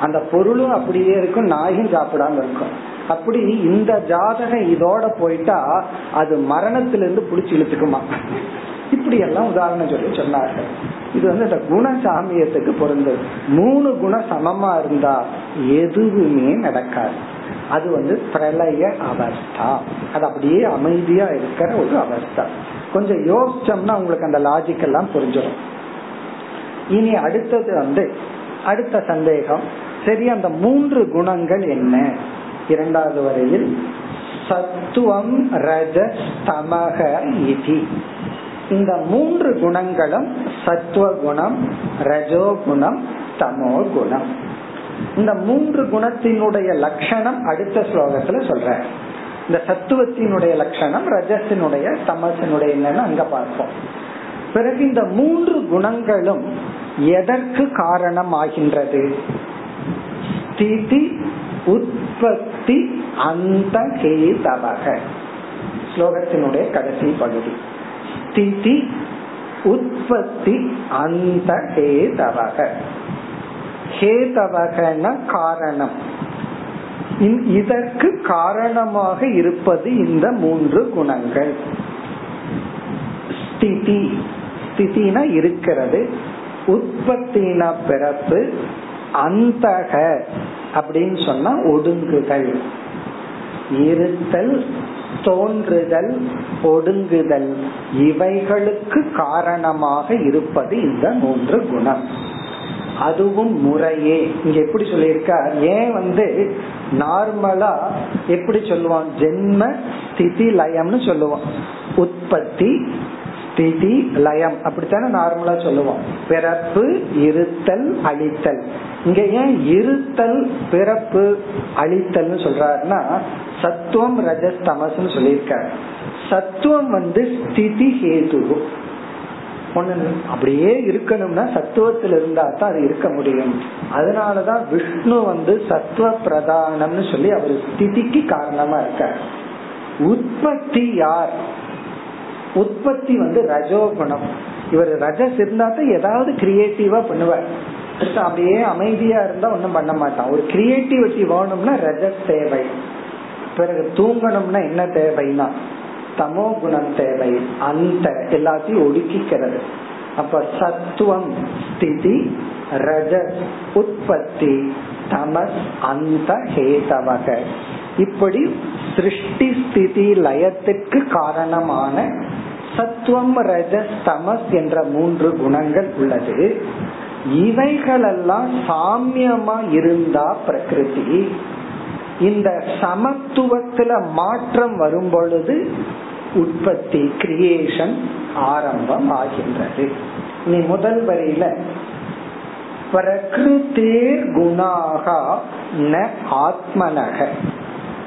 A: அந்த பொருளும் அப்படியே இருக்கும் நாயும் சாப்பிடாம இருக்கும். அப்படி இந்த ஜாதகம் இதோட போயிட்டா அது மரணத்திலிருந்து புடிச்சு இழுத்துக்குமா? இப்படி எல்லாம் உதாரணம் சொல்லி சொன்னார்கள். இது வந்து இந்த குணசாமியத்துக்கு பொருந்தது. மூணு குண சமமா இருந்தா எதுவுமே நடக்காது. அது வந்து பிரளய அவஸ்தா. அது அப்படியே அமைதியா இருக்கிற ஒரு அவஸ்தா. கொஞ்சம் யோசிச்சோம்னா உங்களுக்கு அந்த லாஜிக் எல்லாம் புரிஞ்சிடும் இனி அடுத்தது வந்து அடுத்த சந்தேகம் சரி அந்த மூன்று குணங்கள் என்ன? இரண்டாவது வரையில் சத்துவம் ரஜ தமக இதி. இந்த மூன்று குணங்களும் சத்துவ குணம் ரஜோ குணம் தமோ குணம் இந்த மூன்று குணத்தினுடைய லட்சணம் அடுத்த ஸ்லோகத்துல சொல்ற இந்த சத்துவத்தினுடைய லட்சணம் ரஜசினுடைய தமசினுடைய என்னன்னு அங்க பார்ப்போம். பிறகு இந்த மூன்று குணங்களும் எதற்கு காரணம் ஆகின்றது ஸ்திதி உற்பத்தி அந்த ஸ்லோகத்தினுடைய கடைசி பகுதி. ஸ்திதி உற்பத்தி அந்த ஹேதவக. ஹேதவகன காரணம். இதற்கு காரணமாக இருப்பது இந்த மூன்று குணங்கள். ஸ்திதி ஸ்திதினா இருக்கிறது. உற்பத்தின பிறப்பு அந்தக அப்படின்னு சொன்னா ஒடுங்குதல் இருத்தல் தோன்றுதல் ஒடுங்குதல் இவைகளுக்கு காரணமாக இருப்பது இந்த மூன்று குணம். அதுவும் முறையே. இங்க எப்படி சொல்லியிருக்கார் ஏன் வந்து நார்மலா எப்படி சொல்லுவான்? ஜென்ம ஸ்திதி லயம்னு சொல்லுவான். உற்பத்தி ஸ்திதி லயம். அப்படித்தானே நார்மலா சொல்லுவோம் பிறப்பு இருத்தல் அழித்தல். இங்க ஏன் இருத்தல் பிறப்பு அழித்தல்னு சொல்றாருன்னா சத்துவம் ரஜஸ் தமஸ்னு சொல்லியிருக்காரு. சத்துவம் வந்து ஸ்திதி ஹேது. ஒண்ணு அப்படியே இருக்கணும்னா சத்துவத்தில் இருந்தா தான் அது இருக்க முடியும். அதனாலதான் விஷ்ணு வந்து சத்துவ பிரதானம்னு சொல்லி அவர் ஸ்திதிக்கு காரணமா இருக்க உற்பத்தி யார்? உற்பத்தி வந்து ரஜோகுணம். இவர் ரஜஸ் இருந்தா தான் ஏதாவது கிரியேட்டிவா பண்ணுவார். அப்படியே அமைதியா இருந்தா ஒன்றும் பண்ண மாட்டான். ஒரு கிரியேட்டிவிட்டி வேணும்னா ரஜத் தேவை. பிறகு தூங்கணும்னா என்ன தேவைன்னா? தமோ குணம் தேவை. அந்த எல்லாத்தையும் ஒடுக்கிக்கிறது. அப்ப சத்துவம் ஸ்திதி ரஜ உற்பத்தி தமஸ் அந்த ஹேதவக. இப்படி சிருஷ்டி ஸ்திதி லயத்திற்கு காரணமான சத்துவம் ரஜஸ் தமஸ் என்ற மூன்று குணங்கள் உள்ளது. இவைகளெல்லாம் சாமியமா இருந்தா பிரகிருதி. இந்த சமத்துவத்துல மாற்றம் வரும் பொழுது உற்பத்தி கிரியேஷன் ஆரம்பம் ஆகின்றது நீ முதல் வரையில பிரகிருத்தேர் குணாகா ந ஆத்மனக.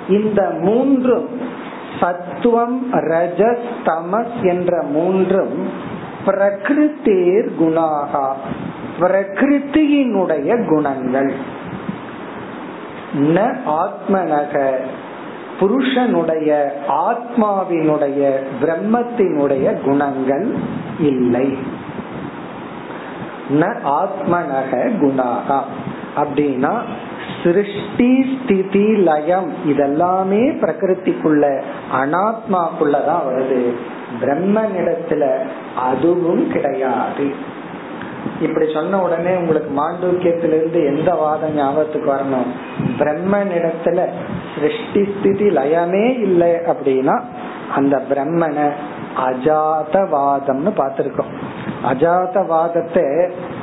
A: இந்த மூன்றும் சத்துவம் ரஜஸ் தமஸ் என்ற மூன்றும் பிரகிருத்தேர் குணாகா. பிரகிருத்தியினுடைய குணங்கள். ந ஆத்மனக புருஷனுடைய ஆத்மாவினுடைய பிரம்மத்தினுடைய குணங்கள் இல்லை. ந ஆத்மனக குணாகா. அப்படின்னா சிருஷ்டி ஸ்திதி லயம் இதெல்லாமே பிரகிருதிக்குள்ள அனாத்மாக்குள்ளதான் வருது. பிரம்மனிடத்துல அதுவும் கிடையாது. இப்படி சொன்ன உடனே உங்களுக்கு மாண்டூக்கியத்திலிருந்து எந்த வாதம் ஞாபகத்துக்கு வரணும்? பிரம்மனிடத்துல சிருஷ்டி ஸ்திதி லயமே இல்லை அப்படின்னா அந்த பிரம்மனை அஜாதவாதம்னு பார்த்திருக்கோம். அஜாதவாதத்தை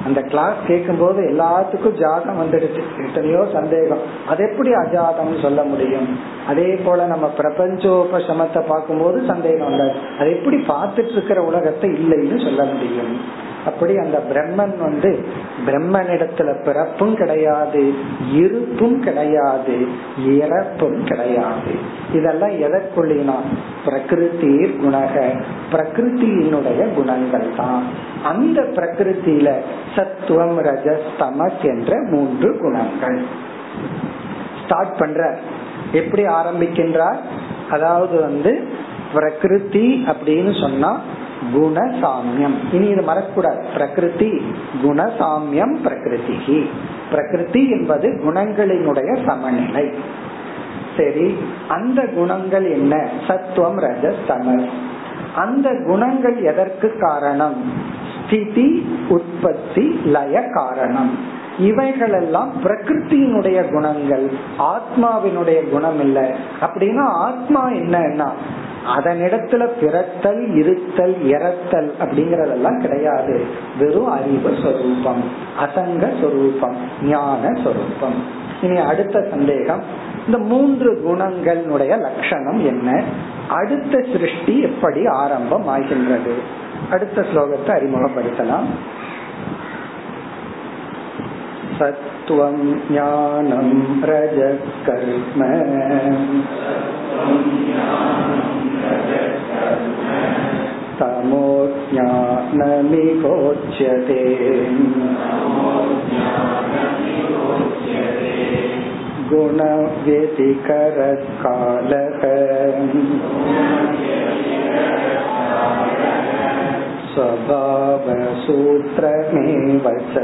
A: அந்த கிளாஸ் கேட்கும் போது எல்லாத்துக்கும் ஜாதம் வந்துடுச்சு. எத்தனையோ சந்தேகம். அது எப்படி அஜாதம்னு சொல்ல முடியும்? அதே போல நம்ம பிரபஞ்சோபசமத்தை பார்க்கும்போது சந்தேகம் வந்தது அது எப்படி பார்த்துட்டு இருக்கிற உலகத்தை இல்லைன்னு சொல்ல முடியும்? அப்படி அந்த பிரம்மன் வந்து பிரம்மனிடத்துல பிறப்பும் கிடையாது இருப்பும் கிடையாது இறப்பும் கிடையாது. இதெல்லாம் எதற்குள்ளினா பிரகிருதி குணக பிரகிருத்தியினுடைய குணங்கள் தான். அந்த பிரகிருத்தில சத்துவம் ரஜஸ் தமஸ் என்ற மூன்று குணங்கள். ஸ்டார்ட் பண்ற. எப்படி ஆரம்பிக்கின்றார்? அதாவது வந்து பிரகிருதி அப்படின்னு சொன்னா குணசாமியம். இனி இது மறக்கூடாது பிரகிருதி குணசாமியம் பிரகிருதி பிரகிருதி என்பது குணங்களினுடைய சமநிலை. சரி அந்த குணங்கள் என்ன? சத்துவம் ரஜஸ் தமஸ் அந்த குணங்கள் எதற்கு காரணம்? ஸ்திதி உற்பத்தி லய காரணம். இவைகளெல்லாம் பிரகிருத்தியினுடைய குணங்கள். ஆத்மாவினுடைய குணம் இல்லை. அப்படின்னா ஆத்மா என்னன்னா அதனிடத்துல பிறத்தல் இருத்தல் இறத்தல் அப்படிங்கறதெல்லாம் கிடையாது. வெறும் அறிவு சொரூபம் அசங்க சொரூபம் ஞான சொரூபம். இனி அடுத்த சந்தேகம் இந்த மூன்று குணங்களுடைய லட்சணம் என்ன? அடுத்த சிருஷ்டி எப்படி ஆரம்பம் ஆகின்றது அடுத்த ஸ்லோகத்தை அறிமுகப்படுத்தலாம். சத்துவம் त्वं ज्ञानं रजकर्म तमोज्ञानमिगोच्यते गुणव्यतिकरकालः स्वभावसूत्रमेव च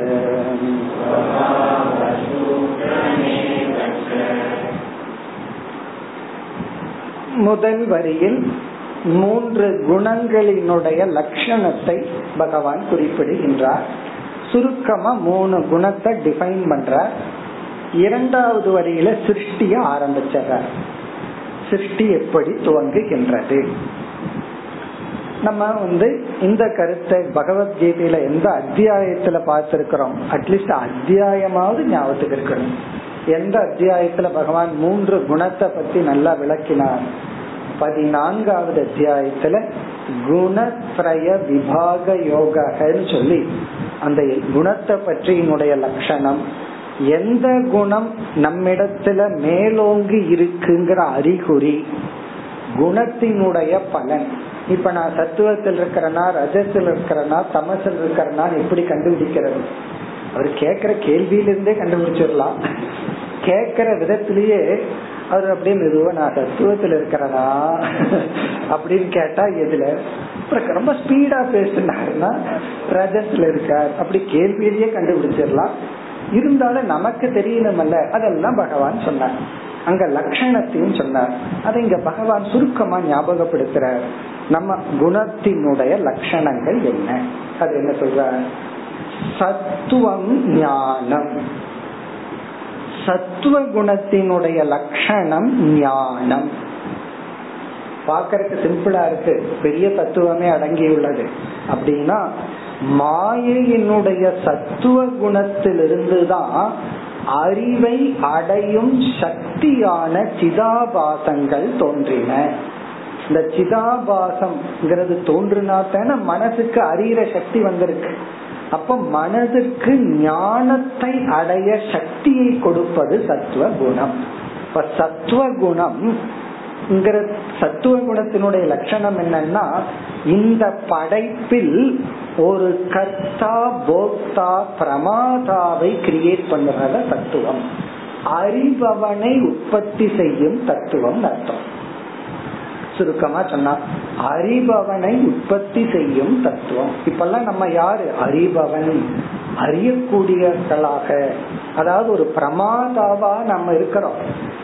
A: முதல் வரியில் மூன்று குணங்களினுடைய லட்சணத்தை பகவான் குறிப்பிடுகின்றார். சுருக்கமா மூணு குணத்தை டிஃபைன் பண்ற இரண்டாவது வரியில சிருஷ்டிய ஆரம்பிச்சார். சிருஷ்டி எப்படி துவங்குகின்றது? நம்ம வந்து இந்த கருத்தை பகவத்கீதையில எந்த அத்தியாயத்துல பார்த்திருக்கிறோம்? அட்லீஸ்ட் அத்தியாயமாவது ஞாபகத்துக்கு இருக்கணும். எந்த அத்தியாயத்துல பகவான் மூன்று குணத்தை பத்தி நல்லா விளக்கினார்? பதினான்காவது அத்தியாயத்துல குணத்ரய விபாக யோகன்னு சொல்லி அந்த குணத்தை பற்றியினுடைய லட்சணம் எந்த குணம் நம்மிடத்துல மேலோங்கி இருக்குங்கிற அறிகுறி குணத்தினுடைய பலன். இப்ப நான் சத்துவத்தில் இருக்கிறனா ரஜத்தில் இருக்கிறனா தமசில் இருக்கிறனா எப்படி கண்டுபிடிக்கிறது. அவர் கேக்குற கேள்வியிலிருந்தே கண்டுபிடிச்சிடலாம். கேக்குற விதத்திலேயே அவர் அப்படியே நிறுவ நான் தத்துவத்தில் இருக்கிறனா? அப்படின்னு கேட்டா எதுல? ரொம்ப ஸ்பீடா பேசினாருன்னா ரஜத்துல இருக்கார். அப்படி கேள்வியிலேயே கண்டுபிடிச்சிடலாம். இருந்தாலும் நமக்கு தெரியணுமல்ல. அதெல்லாம் பகவான் சொன்னார். அங்க லட்சணத்தையும் சொன்னார். அதை இங்க பகவான் சுருக்கமா ஞாபகப்படுத்துறார். நம்ம குணத்தினுடைய லட்சணங்கள் என்ன? அது என்ன சொல்ற சத்துவம் ஞானம். சத்துவ குணத்தினுடைய லட்சணம் ஞானம். பாக்கறதுக்கு சிம்பிளா இருக்கு. பெரிய தத்துவமே அடங்கியுள்ளது. அப்படின்னா மாயையினுடைய சத்துவ குணத்திலிருந்து தான் அறிவை அடையும் சக்தியான சிதாபாசங்கள் தோன்றின. இந்த சிதாபாசம்ங்கிறது தோன்றுனா தானே மனசுக்கு அறிகிற சக்தி வந்திருக்கு. அப்ப மனதிற்கு ஞானத்தை அடைய சக்தியை கொடுப்பது சத்துவ குணம் இப்ப சத்துவ குணம் சத்துவ குணத்தினுடைய லட்சணம் என்னன்னா இந்த படைப்பில் ஒரு கர்த்தா போக்தா பிரமாதாவை கிரியேட் பண்ணுறத தத்துவம். அறிபவனை உற்பத்தி செய்யும் தத்துவம் அர்த்தம். சுருக்கமா சொன்னா அறிபவனை உற்பத்தி செய்யும் தத்துவம். இப்பெல்லாம் நம்ம யாரு? அறிபவன். அறியக்கூடியவர்களாக அதாவது ஒரு பிரமாதாவா நம்ம இருக்கிறோம்.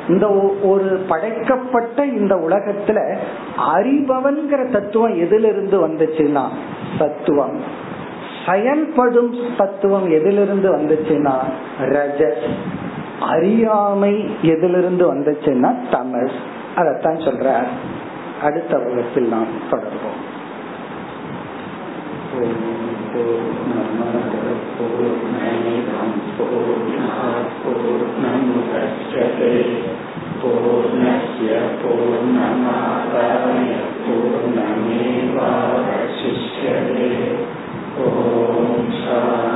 A: இந்த ஒரு படைக்கப்பட்ட இந்த உலகத்துல அறிபவன்கிற தத்துவம் எதிலிருந்து வந்துச்சுன்னா தத்துவம் செயல்படும் தத்துவம் எதிலிருந்து வந்துச்சுன்னா ரஜஸ். அறியாமை எதிலிருந்து வந்துச்சுன்னா தமஸ் அதத்தான் சொல்ற அடுத்த வகுப்பில் நாம் पूर्णमिदं पूर्णात् पूर्णमुदच्यते पूर्णस्य पूर्णमादाय पूर्णमेवावशिष्यते ॐ शा